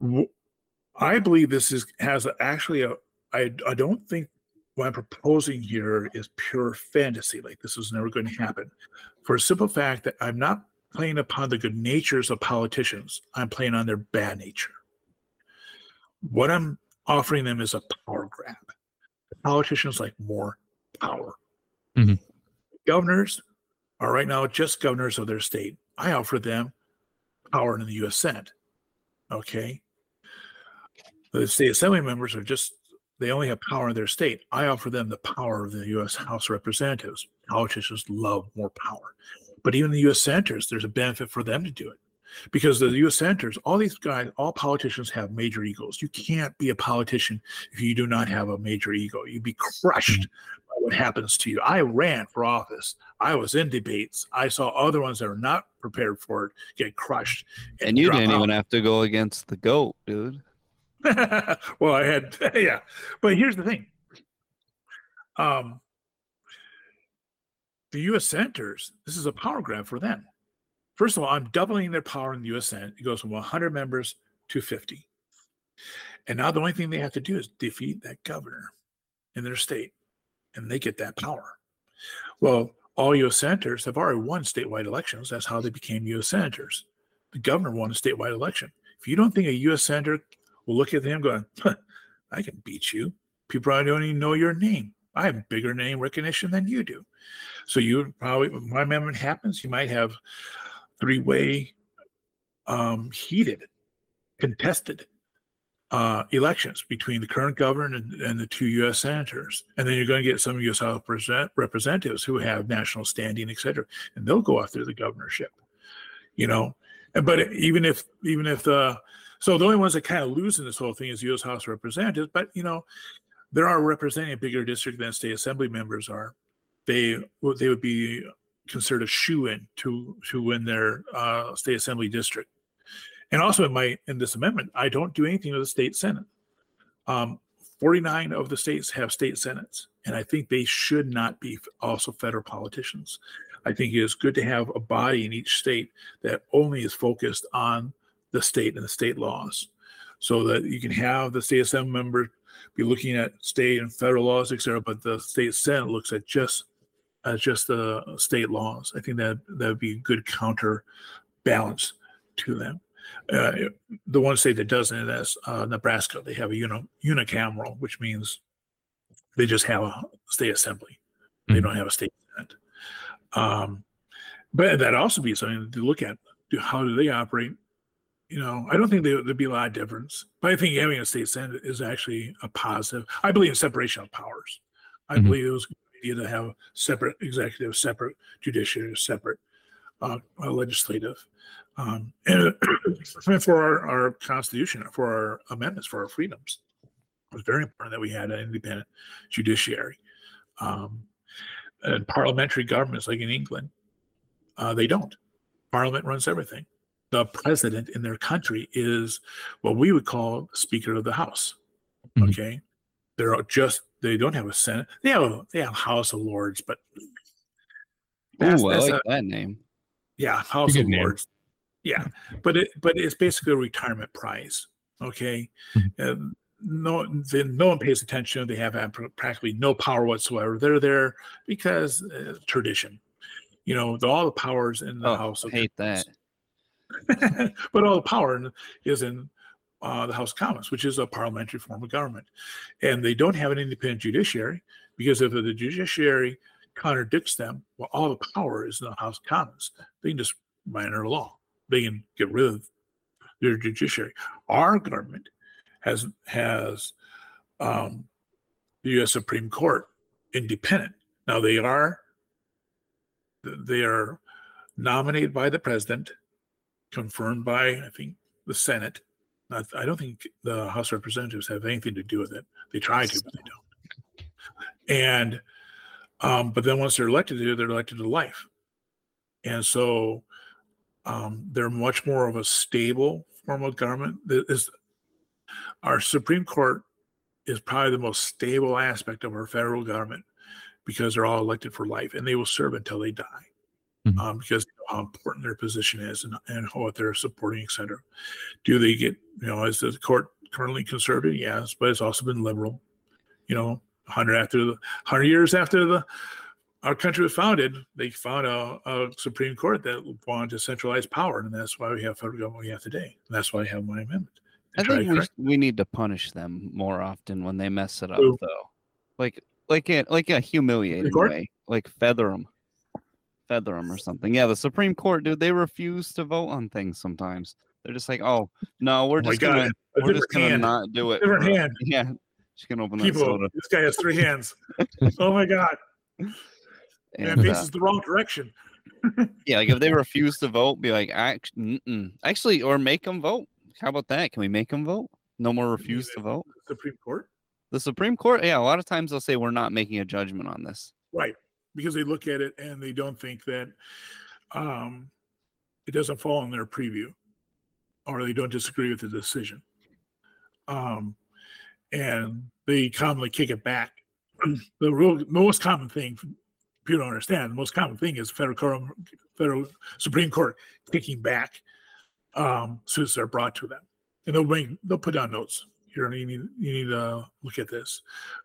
W- i believe this is has actually a I, I don't think what I'm proposing here is pure fantasy. Like this is never going to happen. For a simple fact that I'm not playing upon the good natures of politicians. I'm playing on their bad nature. What I'm offering them is a power grab. Politicians like more power. Mhm. Governors are right now just governors of their state. I offer them power in the U.S. Senate. Okay. The state assembly members are just they only have power in their state. I offer them the power of the U.S. House of Representatives. Politicians love more power, but even the U.S. senators, there's a benefit for them to do it because the U.S. senators, all these guys, all politicians have major egos. You can't be a politician if you do not have a major ego. You'd be crushed by what happens to you. I ran for office. I was in debates. I saw other ones that are not prepared for it get crushed. And you didn't out. even have to go against the goat, dude. well, I had yeah, but here's the thing. Um, the U.S. senators, this is a power grab for them. First of all, I'm doubling their power in the U.S. Senate. It goes from 100 members to 50, and now the only thing they have to do is defeat that governor in their state, and they get that power. Well, all U.S. senators have already won statewide elections. That's how they became U.S. senators. The governor won a statewide election. If you don't think a U.S. senator will look at him going, I can beat you. People probably don't even know your name. I have bigger name recognition than you do. So you probably, when my amendment happens, you might have three-way um, heated, contested uh, elections between the current governor and, and the two U.S. senators. And then you're going to get some U.S. House representatives who have national standing, et cetera, and they'll go after the governorship, you know. And, but even if, even if the, so the only ones that kind of lose in this whole thing is U.S. House Representatives, but you know, there are representing a bigger district than state assembly members are. They they would be considered a shoe in to to win their uh, state assembly district. And also in my in this amendment, I don't do anything with the state senate. Um, 49 of the states have state senates, and I think they should not be also federal politicians. I think it is good to have a body in each state that only is focused on the state and the state laws so that you can have the state assembly member be looking at state and federal laws, et cetera, but the state senate looks at just at just the state laws. I think that that would be a good counterbalance to them. Uh, the one state that doesn't is uh, Nebraska. They have a uni- unicameral, which means they just have a state assembly. They Mhm. don't have a state senate. Um, but that also be something to look at. Do, how do they operate? You know, I don't think there, there'd be a lot of difference. But I think having a state senate is actually a positive. I believe in separation of powers. I Mhm. believe it was a good idea to have separate executive, separate judiciary, separate uh, uh, legislative. Um, and and for our, our constitution, for our amendments, for our freedoms, it was very important that we had an independent judiciary. Um, and parliamentary governments, like in England, uh, they don't. Parliament runs everything. The president in their country is what we would call Speaker of the House. Mhm. Okay, they're just they don't have a Senate. They have a, they have House of Lords, but that's- Ooh, I that's like a- that name. yeah, House of name. Lords. Yeah, but it but it's basically a retirement prize. Okay, Mhm. and no, then no one pays attention. They have practically no power whatsoever. They're there because uh, tradition. You know, the, all the powers in the Oh, House of hate that. but all the power is in uh, the House of Commons, which is a parliamentary form of government. And they don't have an independent judiciary because if the judiciary contradicts them, well, all the power is in the House of Commons. They can just minor law. They can get rid of their judiciary. Our government has has um, the U.S. Supreme Court independent. Now they are they are nominated by the president, confirmed by I think the Senate. Not, I don't think the House Representatives have anything to do with it. They try to, but they don't. And um, but then once they're elected they're elected to life, and so um, they're much more of a stable form of government. Is our Supreme Court is probably the most stable aspect of our federal government because they're all elected for life and they will serve until they die mm-hmm. um, because you know how important their position is and, and what they're supporting, et cetera. Do they get, you know, is the court currently conservative? Yes, but it's also been liberal. You know, 100 after the 100 years after the our country was founded, they found a, a, Supreme Court that wanted to centralize power, and that's why we have federal government we have today. And that's why I have my amendment. I think we, we need to punish them more often when they mess it up, Ooh. though. Like like a like a humiliating way, like feather them, feather them or something. Yeah, the Supreme Court, dude, they refuse to vote on things sometimes. They're just like, oh no, we're oh just gonna we're just gonna hand. not do it. Different hand. Yeah, she can open People, that soda. This guy has three hands. oh my god. And, faces uh, the wrong direction. yeah, like if they refuse to vote, be like, actually, actually, or make them vote. How about that? Can we make them vote? No more refuse to vote. Supreme Court. The Supreme Court. Yeah, a lot of times they'll say we're not making a judgment on this. Right, because they look at it and they don't think that um, it doesn't fall in their preview, or they don't disagree with the decision. Um, and they commonly kick it back. the real most common thing people don't understand. The most common thing is federal federal Supreme Court kicking back um, suits are brought to them, and they'll bring they'll put down notes. You need you need to look at this.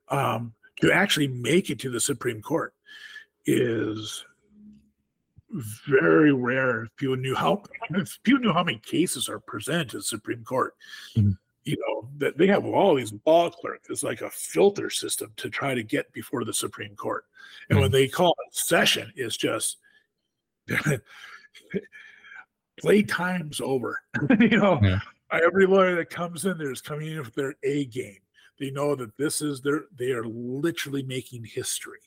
Um, to actually make it to the Supreme Court is very rare. If people knew how if people knew how many cases are presented to the Supreme Court. Mm-hmm. You know that they have all these law clerks. It's like a filter system to try to get before the Supreme Court. And mm-hmm. when they call it session, it's just play time's over. you know, yeah. every lawyer that comes in there is coming in with their A game. They know that this is their, they are literally making history.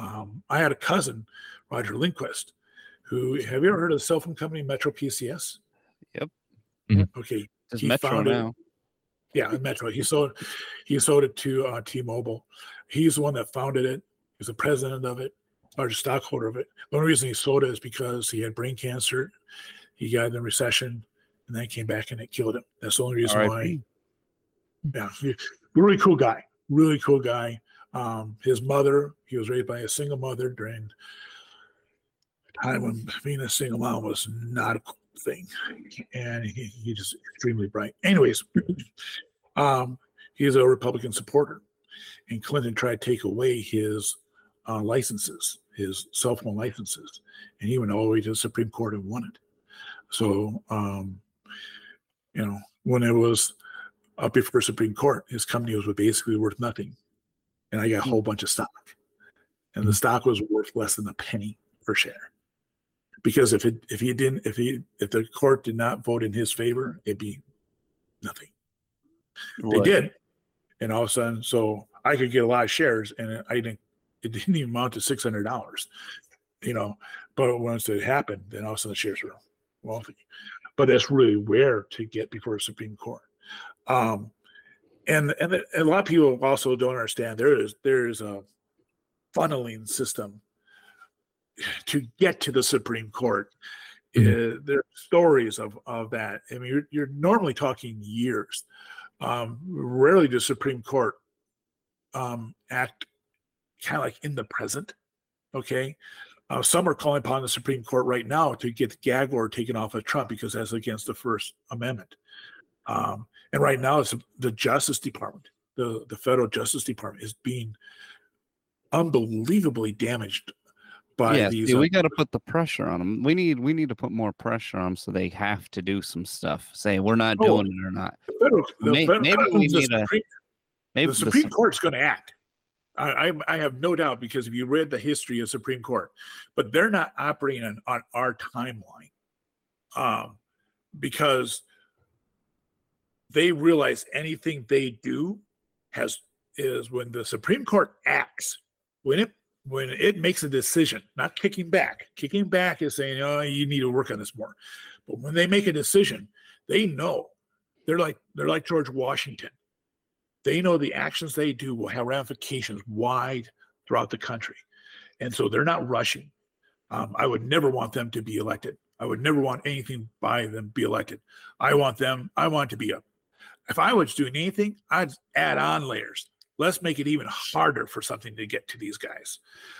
Um, I had a cousin, Roger Linquist, who have you ever heard of the cell phone company Metro PCS? Yep. Mm-hmm. Okay. It's Metro founded, now. Yeah, Metro. He sold he sold it to uh, T-Mobile. He's the one that founded it. He's the president of it, largest stockholder of it. The only reason he sold it is because he had brain cancer he got in the recession and then came back and it killed him. That's the only reason why. Yeah, really cool guy. Really cool guy. Um, his mother, he was raised by a single mother during a time when being a single mom was not a cool thing. And he, he just extremely bright. Anyways, um, he's a Republican supporter. And Clinton tried to take away his uh, licenses, his cell phone licenses. And he went all the way to the Supreme Court and won it. So, um, you know, when it was up before Supreme Court, his company was basically worth nothing. And I got a whole bunch of stock. And the hmm. stock was worth less than a penny per share. Because if it if he didn't if he if the court did not vote in his favor, it'd be nothing. Right. They did. And all of a sudden, so I could get a lot of shares and I didn't it didn't even amount to six hundred dollars. You know, but once it happened, then all of a sudden the shares were wealthy, but that's really rare to get before a Supreme Court. Um, and and, a lot of people also don't understand there is there is a funneling system to get to the Supreme Court. Mm-hmm. Uh, there are stories of of that. I mean, you're, you're normally talking years. Um, rarely does Supreme Court um, act kind of like in the present. Okay, uh, some are calling upon the Supreme Court right now to get the gag order taken off of Trump because that's against the First Amendment. Um, and right now, it's the Justice Department, the, the federal Justice Department, is being unbelievably damaged by yeah, these. see, uh, we got to put the pressure on them. We need we need to put more pressure on them so they have to do some stuff. Say we're not Oh, doing it or not. the federal, the May- federal- maybe we the need a- Supreme, Maybe the the Supreme Sup- Court's going to act. I, I I have no doubt because if you read the history of Supreme Court, but they're not operating on, on our timeline, um, because they realize anything they do has is when the Supreme Court acts when it when it makes a decision, not kicking back. Kicking back is saying, "Oh, you need to work on this more," but when they make a decision, they know they're like they're like George Washington they know the actions they do will have ramifications wide throughout the country. And so they're not rushing. Um, I would never want them to be elected. I would never want anything by them be elected. I want them, I want to be a, if I was doing anything, I'd add on layers. Let's make it even harder for something to get to these guys.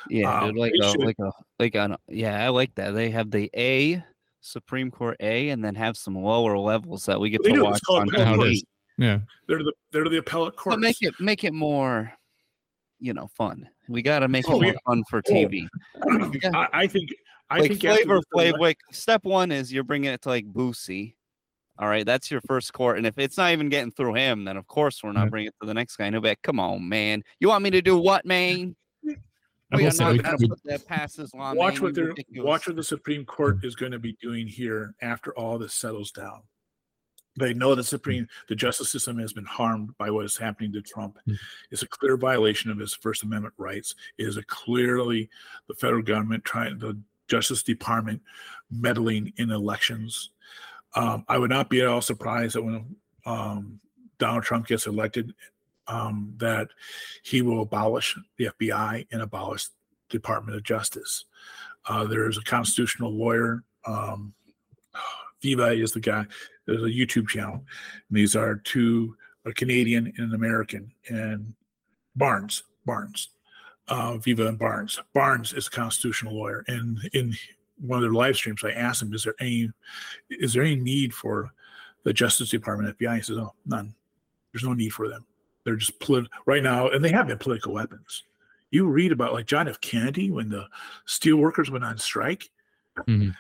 yeah, um, dude, like a should- like a like a yeah, I like that. They have the A Supreme Court A, and then have some lower levels that we get They to do. watch It's called on appellate How it TV. is. Yeah. They're the they're the appellate court. But make it make it more, you know, fun. We got to make Oh, it more yeah. fun for Oh, TV. Yeah. I, I think I like think flavor the- flavor like step one is you're bringing it to like Boosie. All right, that's your first court. And if it's not even getting through him, then of course we're not Right. bringing it to the next guy. And he'll be like, come on, man. You want me to do what, man? I We will are not gonna we- put that past this law. watch man. what You they're ridiculous." watch what the Supreme Court is going to be doing here after all this settles down. They know the Supreme the justice system has been harmed by what is happening to Trump. Mm. It's a clear violation of his First Amendment rights. It is a clearly the federal government trying the Justice Department meddling in elections. Um, I would not be at all surprised that when um, Donald Trump gets elected, um, that he will abolish the FBI and abolish the Department of Justice. Uh, there's a constitutional lawyer. Um, Viva is the guy. There's a YouTube channel. And these are two, a Canadian and an American, and Barnes, Barnes, uh, Viva and Barnes. Barnes is a constitutional lawyer, and in one of their live streams, I asked him, "Is there any, is there any need for the Justice Department FBI?" He says, "Oh, none. There's no need for them. They're just polit- right now, and they have been political weapons." You read about like John F. Kennedy when the steel workers went on strike. Mhm.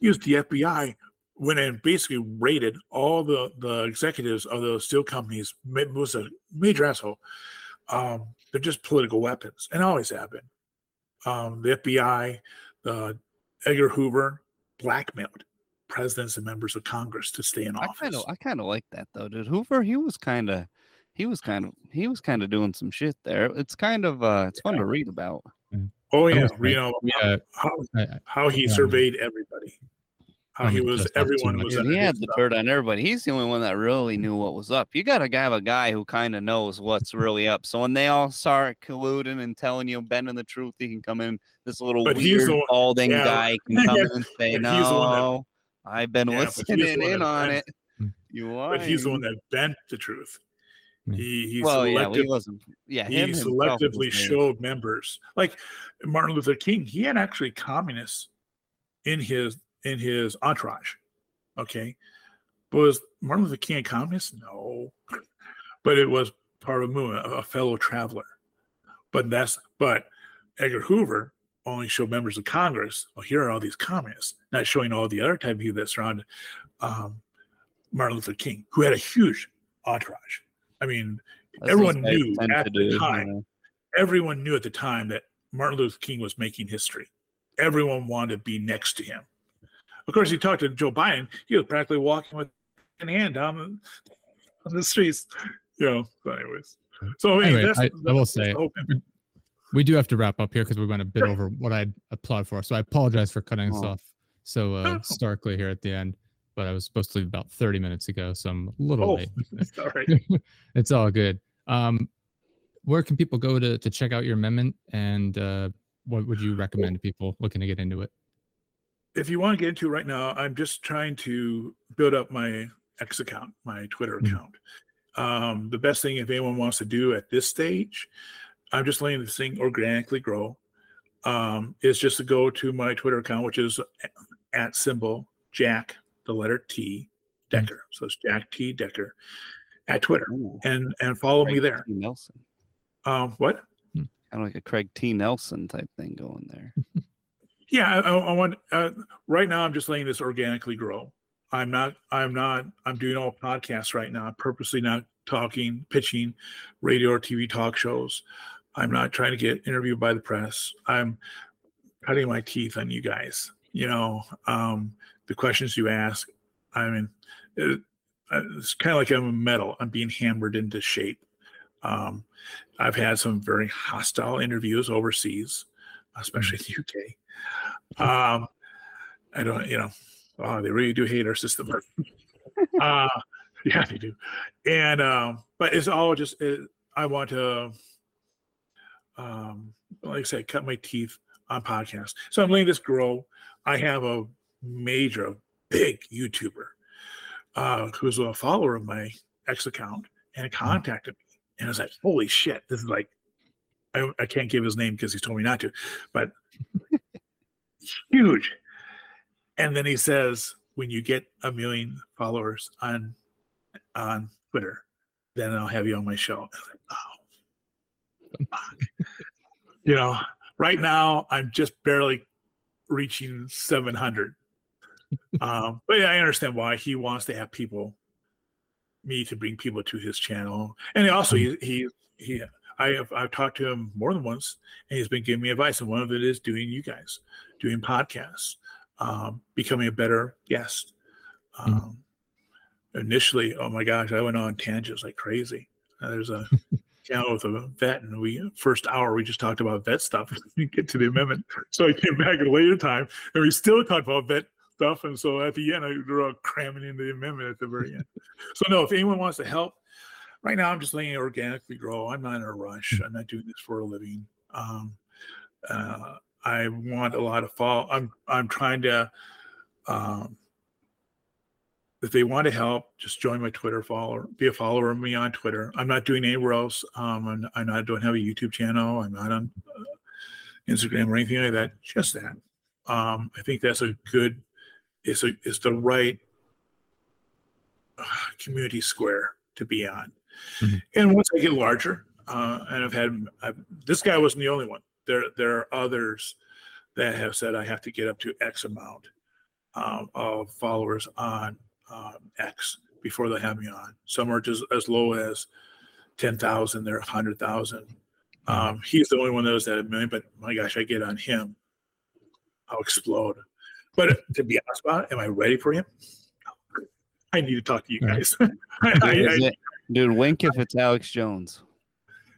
Used the FBI went and basically raided all the the executives of those steel companies. ma- Was a major asshole. Um, they're just political weapons, and always have been. Um, the FBI, uh, Edgar Hoover blackmailed presidents and members of Congress to stay in I office. kind of I kind of like that though, dude. Hoover, he was kind of he was kind of he was kind of doing some shit there. It's kind of uh it's fun to read about. oh yeah, you know Yeah. how, I- I- how he Yeah. surveyed everybody. How he was just have too everyone was he had the dirt on everybody. He's the only one that really knew what was up. You gotta have a guy who kind of knows what's really up. So when they all start colluding and telling you bending the truth, he can come in. This little But weird the one- balding yeah, guy can come in and say, but he's the one that- "No, I've been Yeah, but listening in on bent- it." Hmm. You are. but he's the one that bent the truth. He he Well, yeah, he wasn't. Yeah, he him selectively showed members like Martin Luther King. He had actually communists in his in his entourage. Okay, but was Martin Luther King a communist? No, but it was part of a movement, a fellow traveler. But that's but Edgar Hoover only showed members of Congress. Well, here are all these communists, not showing all the other type of people that surrounded um, Martin Luther King, who had a huge entourage. I mean, those everyone knew at the do, you time know. everyone knew at the time that Martin Luther King was making history. Everyone wanted to be next to him. Of course, you talked to Joe Biden. He was practically walking with an hand down the, on the streets. You know. So, anyways, so I Anyway, that's, I- I will say- the whole thing. we do have to wrap up here because we went a bit over what I'd applaud for. So I apologize for cutting us Oh. off so uh, No. starkly here at the end. But I was supposed to leave about 30 minutes ago, so I'm a little Oh, late. all right. it's all good. Um, where can people go to to check out your amendment, and uh, what would you recommend to people looking to get into it? If you want to get into it right now, I'm just trying to build up my X account, my Twitter Mhm. account. Um, the best thing if anyone wants to do at this stage, I'm just letting this thing organically grow. Um, is just to go to my Twitter account, which is at symbol Jack, the letter T Decker. So it's Jack T Decker at Twitter, Ooh, and and follow me there. T. Nelson. Um, what? Kind of like a Craig T. Nelson type thing going there. Yeah, I, I want. Uh, right now, I'm just letting this organically grow. I'm not. I'm not. I'm doing all podcasts right now. I'm purposely not talking, pitching, radio or TV talk shows. I'm not trying to get interviewed by the press. I'm cutting my teeth on you guys. You know, um, the questions you ask. I mean, it, it's kind of like I'm a metal. I'm being hammered into shape. Um, I've had some very hostile interviews overseas, especially in the UK. Um, I don't, you know, oh, they really do hate our system. uh, yeah, they do. And um, but it's all just it, I want to, um, like I said, cut my teeth on podcasts. So I'm letting this grow. I have a major, big YouTuber uh, who's a follower of my ex account and mm. contacted me. And I was like, holy shit, this is like, I, I can't give his name because he's told me not to, but huge. And then he says, when you get a million followers on on Twitter, then I'll have you on my show. Like, oh, you know, right now I'm just barely reaching 700 um, but yeah, I understand why he wants to have people, me to bring people to his channel, and also he he he. I have I've talked to him more than once, and he's been giving me advice, and one of it is doing you guys, doing podcasts, um, becoming a better guest. Hmm. Um, mm-hmm. Initially, oh my gosh, I went on tangents like crazy. Uh, there's a channel with a vet, and we first hour we just talked about vet stuff. we get to the amendment, so I came back at a later time, and we still talked about vet stuff. And so at the end, I draw cramming in the amendment at the very end. so no, if anyone wants to help, right now I'm just letting it organically grow. I'm not in a rush. I'm not doing this for a living. Um, uh, I want a lot of follow. I'm I'm trying to. Um, if they want to help, just join my Twitter follower, be a follower of me on Twitter. I'm not doing anywhere else. Um, I'm, I'm not, don't have a YouTube channel. I'm not on uh, Instagram or anything like that. Just that. Um, I think that's a good is a, is the right uh, community square to be on. Mm-hmm. And once I get larger, uh, and I've had I've, this guy wasn't the only one. There there are others that have said I have to get up to X amount um, of followers on um, X before they have me on. Some are just as low as ten thousand. They're a hundred thousand. Mm-hmm. Um, he's the only one that was at a million. But my gosh, I get on him, I'll explode. But to be honest about it, am I ready for him? I need to talk to you guys. I, I, dude, wink if it's Alex Jones.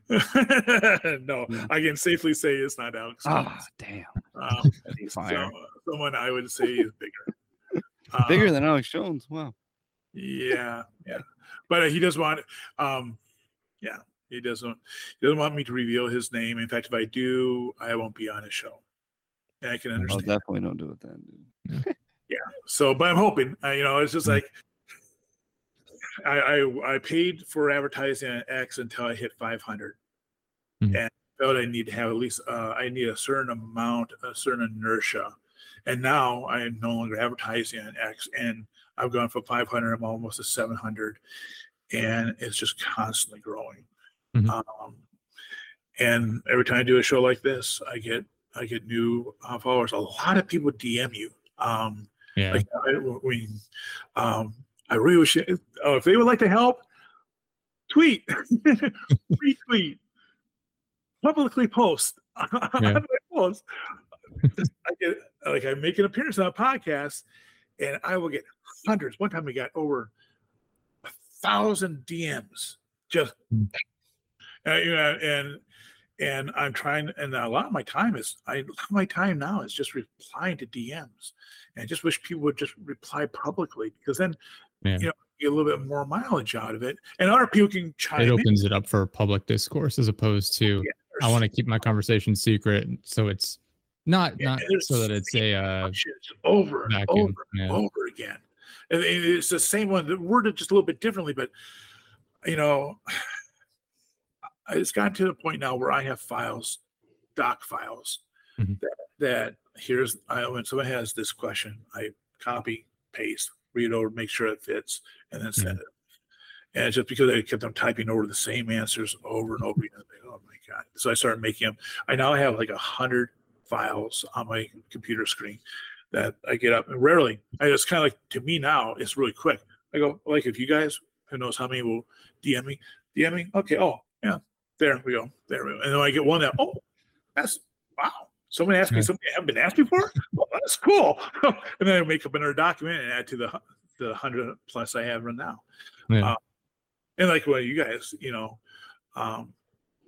no, mm. I can safely say it's not Alex. Ah, oh, damn. Um, so, someone I would say is bigger. bigger um, than Alex Jones. Wow. Yeah, yeah. But uh, he does want. Um, yeah, he doesn't. He doesn't want me to reveal his name. In fact, if I do, I won't be on his show. Yeah, I can understand. I'll definitely don't do it then, dude. yeah. So, but I'm hoping. Uh, you know, it's just mm. like I, I I paid for advertising on X until I hit 500, mm-hmm. and felt I need to have at least uh, I need a certain amount, a certain inertia, and now I am no longer advertising on X, and I've gone from 500, I'm almost to 700, and it's just constantly growing. Mm-hmm. Um, and every time I do a show like this, I get I get new uh, followers. A lot of people DM you. Um, yeah. Like I, we, um, I really wish it, uh, if they would like to help, tweet, retweet, publicly post. Yeah. post. I get like I make an appearance on a podcast, and I will get hundreds. One time we got over a thousand DMs. Just mm. uh, you know, and and I'm trying, and a lot of my time is, I, my time now is just replying to DMs, and I just wish people would just reply publicly because then, yeah. you know, get a little bit more mileage out of it, and other people can chime. It opens in. it up for public discourse as opposed to yeah, I want to keep my conversation secret, so it's not yeah, not so that it's a uh, over and over and over again. And it's the same one, the worded just a little bit differently, but you know it's gotten to the point now where I have files, doc files, mm-hmm. that, that here's I, when someone has this question, I copy, paste, read over, make sure it fits, and then send mm-hmm. it. And just because I kept on typing over the same answers over and over again, like, oh my god! So I started making them. I now have like a hundred files on my computer screen that I get up and rarely. I it's kind of like to me now. It's really quick. I go like if you guys who knows how many will DM me, DM me. Okay. Oh yeah, there we go. There we go. And then I get one that oh that's wow. Someone asked me something I haven't been asked before. Well, that's cool. and then I make up another document and add to the the hundred plus I have right now. Yeah. Uh, and like well, you guys, you know, um,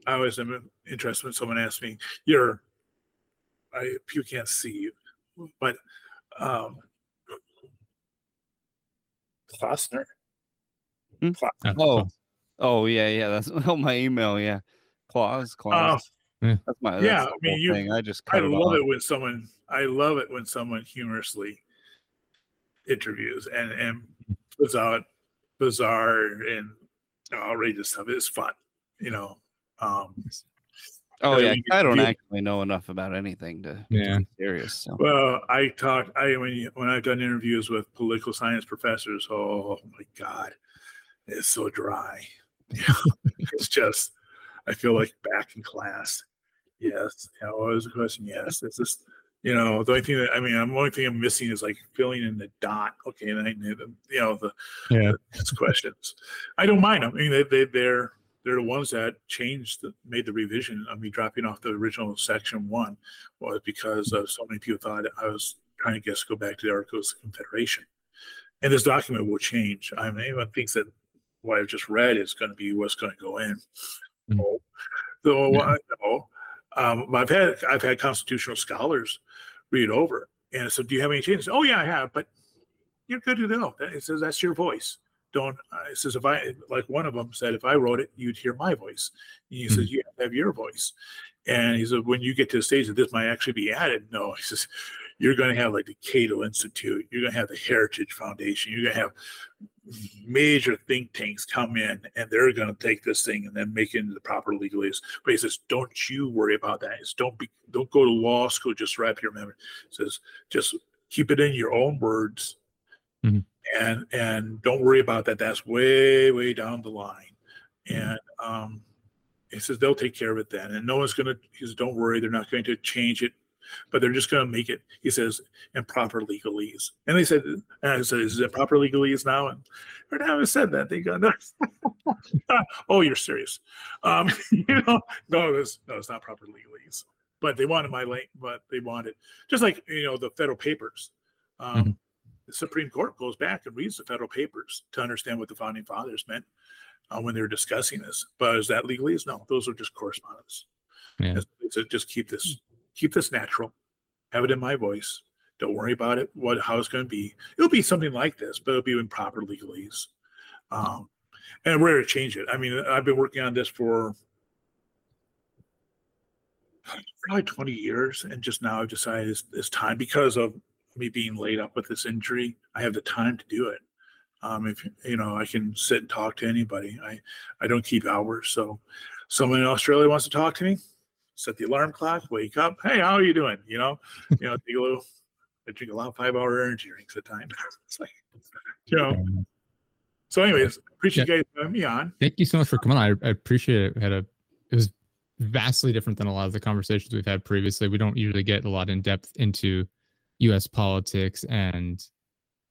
I always am interested when someone asks me, "You're, I you can't see you, but um, Klossner." Hmm? Oh, oh yeah, yeah. That's oh my email. Yeah, clause, clause. Uh, that's my that's yeah. I mean, you. Thing. I just I love it when someone. I love it when someone humorously interviews and and puts out bizarre and outrageous stuff. It's fun, you know. Um, oh yeah, I don't actually know enough about anything to yeah serious. So. Well, I talked. I when when I've done interviews with political science professors, oh my god, it's so dry. it's just I feel like back in class. Yes. Yeah, what was the question? Yes. It's just you know the only thing that I mean, the only thing I'm missing is like filling in the dot. Okay, and I knew them. you know the yeah the questions. I don't mind them. I mean, they they they're they're the ones that changed, the, made the revision of me dropping off the original section one was because of so many people thought I was trying to guess go back to the Articles of Confederation. And this document will change. I mean, anyone thinks that what I've just read is going to be what's going to go in. Mm-hmm. So, so yeah. I know, um, I've had I've had constitutional scholars read over and I said, "Do you have any changes?" Oh yeah, I have, but you're good to go. It says that's your voice don't uh, it says if i like one of them said if i wrote it you'd hear my voice and he mm-hmm. says you have, have your voice and he said when you get to the stage that this might actually be added no he says you're going to have like the cato institute you're going to have the heritage foundation you're going to have major think tanks come in and they're going to take this thing and then make it into the proper he says don't you worry about that. It's don't be don't go to law school just wrap your memory. Says just keep it in your own words. Mm-hmm. And and don't worry about that. That's way way down the line, mm-hmm. and um, he says they'll take care of it then, and no one's gonna. He says don't worry, they're not going to change it, but they're just going to make it. He says in proper legalese, and they said, and I said, is it proper legalese now? And right haven't said that. They go, no. oh, you're serious? Um, you know, no, it's no, it's not proper legalese. But they wanted my link, but they wanted just like you know the federal papers. Um, mm-hmm the Supreme Court goes back and reads the federal papers to understand what the founding fathers meant uh, when they were discussing this. But is that legalese? No, those are just correspondence. Yeah. So just keep this keep this natural. Have it in my voice. Don't worry about it. What how it's going to be. It'll be something like this, but it'll be in proper legalese. Um, and we're going to change it. I mean, I've been working on this for probably 20 years, and just now I've decided it's, it's time because of me being laid up with this injury, I have the time to do it. Um, if you know, I can sit and talk to anybody. I I don't keep hours. So, someone in Australia wants to talk to me, set the alarm clock, wake up. Hey, how are you doing? You know, you know, take a little. I drink a lot of five-hour energy drinks at times. it's like, you know. So, anyways, appreciate yeah. you guys having me on. Thank you so much for coming on. I, I appreciate it. had a it was vastly different than a lot of the conversations we've had previously. We don't usually get a lot in depth into U.S. politics and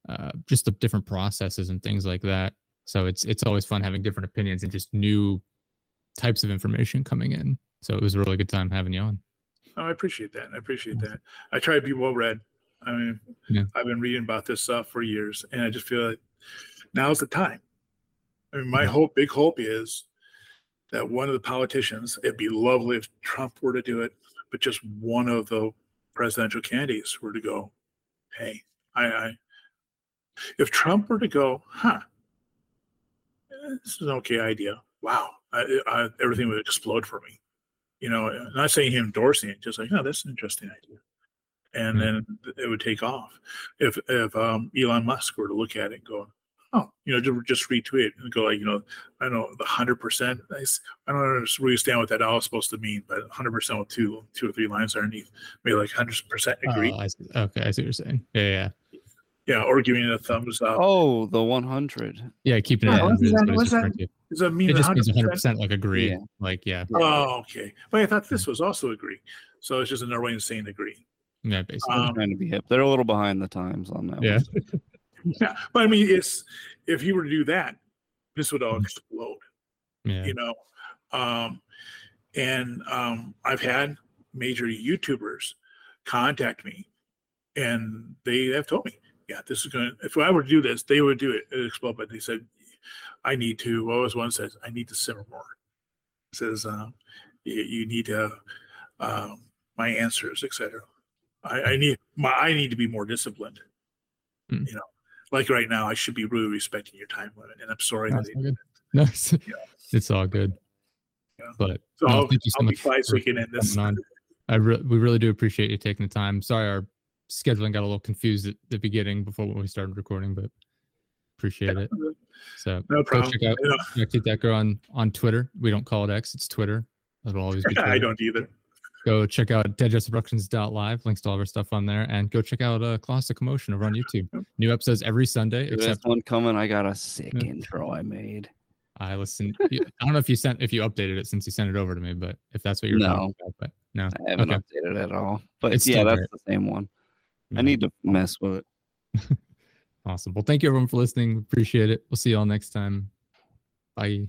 uh, just the different processes and things like that. So it's it's always fun having different opinions and just new types of information coming in. So it was a really good time having you on. Oh, I appreciate that. I appreciate that. I try to be well read. I mean, yeah. I've been reading about this stuff for years, and I just feel like now's the time. I mean, my yeah. hope, big hope, is that one of the politicians. It'd be lovely if Trump were to do it, but just one of the presidential candidates were to go, hey, I, I if Trump were to go, huh, this is an okay idea. Wow, I, I, everything would explode for me. You know, not saying him endorsing it, just like, oh, that's an interesting idea. And mm-hmm. then it would take off. If if um, Elon Musk were to look at it and go, oh, you know, just, just retweet and go like, you know, I don't know, the hundred percent. I, I don't understand what that all is supposed to mean, but hundred percent with two, two or three lines underneath, maybe like hundred percent agree. Oh, I okay, I see what you're saying. Yeah, yeah. Yeah, or giving it a thumbs up. Oh, the 100. Yeah, keeping it. Oh, what's that, what's that? Does that mean it just 100%? means 100 percent like agree? Yeah. Like yeah. Oh, okay. But I thought this was also agree. So it's just another way of saying agree. Yeah, basically. Um, trying to be hip. They're a little behind the times on that. yeah. Yeah, but I mean, it's if you were to do that, this would all Mhm. explode. Yeah. You know, um, and um, I've had major YouTubers contact me, and they have told me, yeah, this is going. to If I were to do this, they would do it. It explode. But they said, I need to. What was one says? I need to simmer more. says um, you, you need to um, my answers, etc. I, I need my I need to be more disciplined. Hmm. You know, like right now, I should be really respecting your time limit, and I'm sorry No, that it's all good. No, it's, Yeah. it's all good. Yeah. But So No, I'll, thank you so I'll be much quiet so for we can end this. I re- we really do appreciate you taking the time. Sorry, our scheduling got a little confused at the beginning before when we started recording, but appreciate it. So No go problem. check out You know, check out that girl on on Twitter. We don't call it X, it's Twitter. It'll always be Twitter. I don't either. Go check out deadjustproductions.live. Links to all of our stuff on there. And go check out uh, Classic Commotion over on YouTube. New episodes every Sunday, This except one coming, I got a sick Yeah. intro I made. I listen. I don't know if you sent if you updated it since you sent it over to me, but if that's what you're No. talking about, but no. I haven't Okay. updated it at all. But It's yeah, that's great. the same one. I need mm-hmm. to mess with it. Awesome. Well, thank you everyone for listening. Appreciate it. We'll see you all next time. Bye.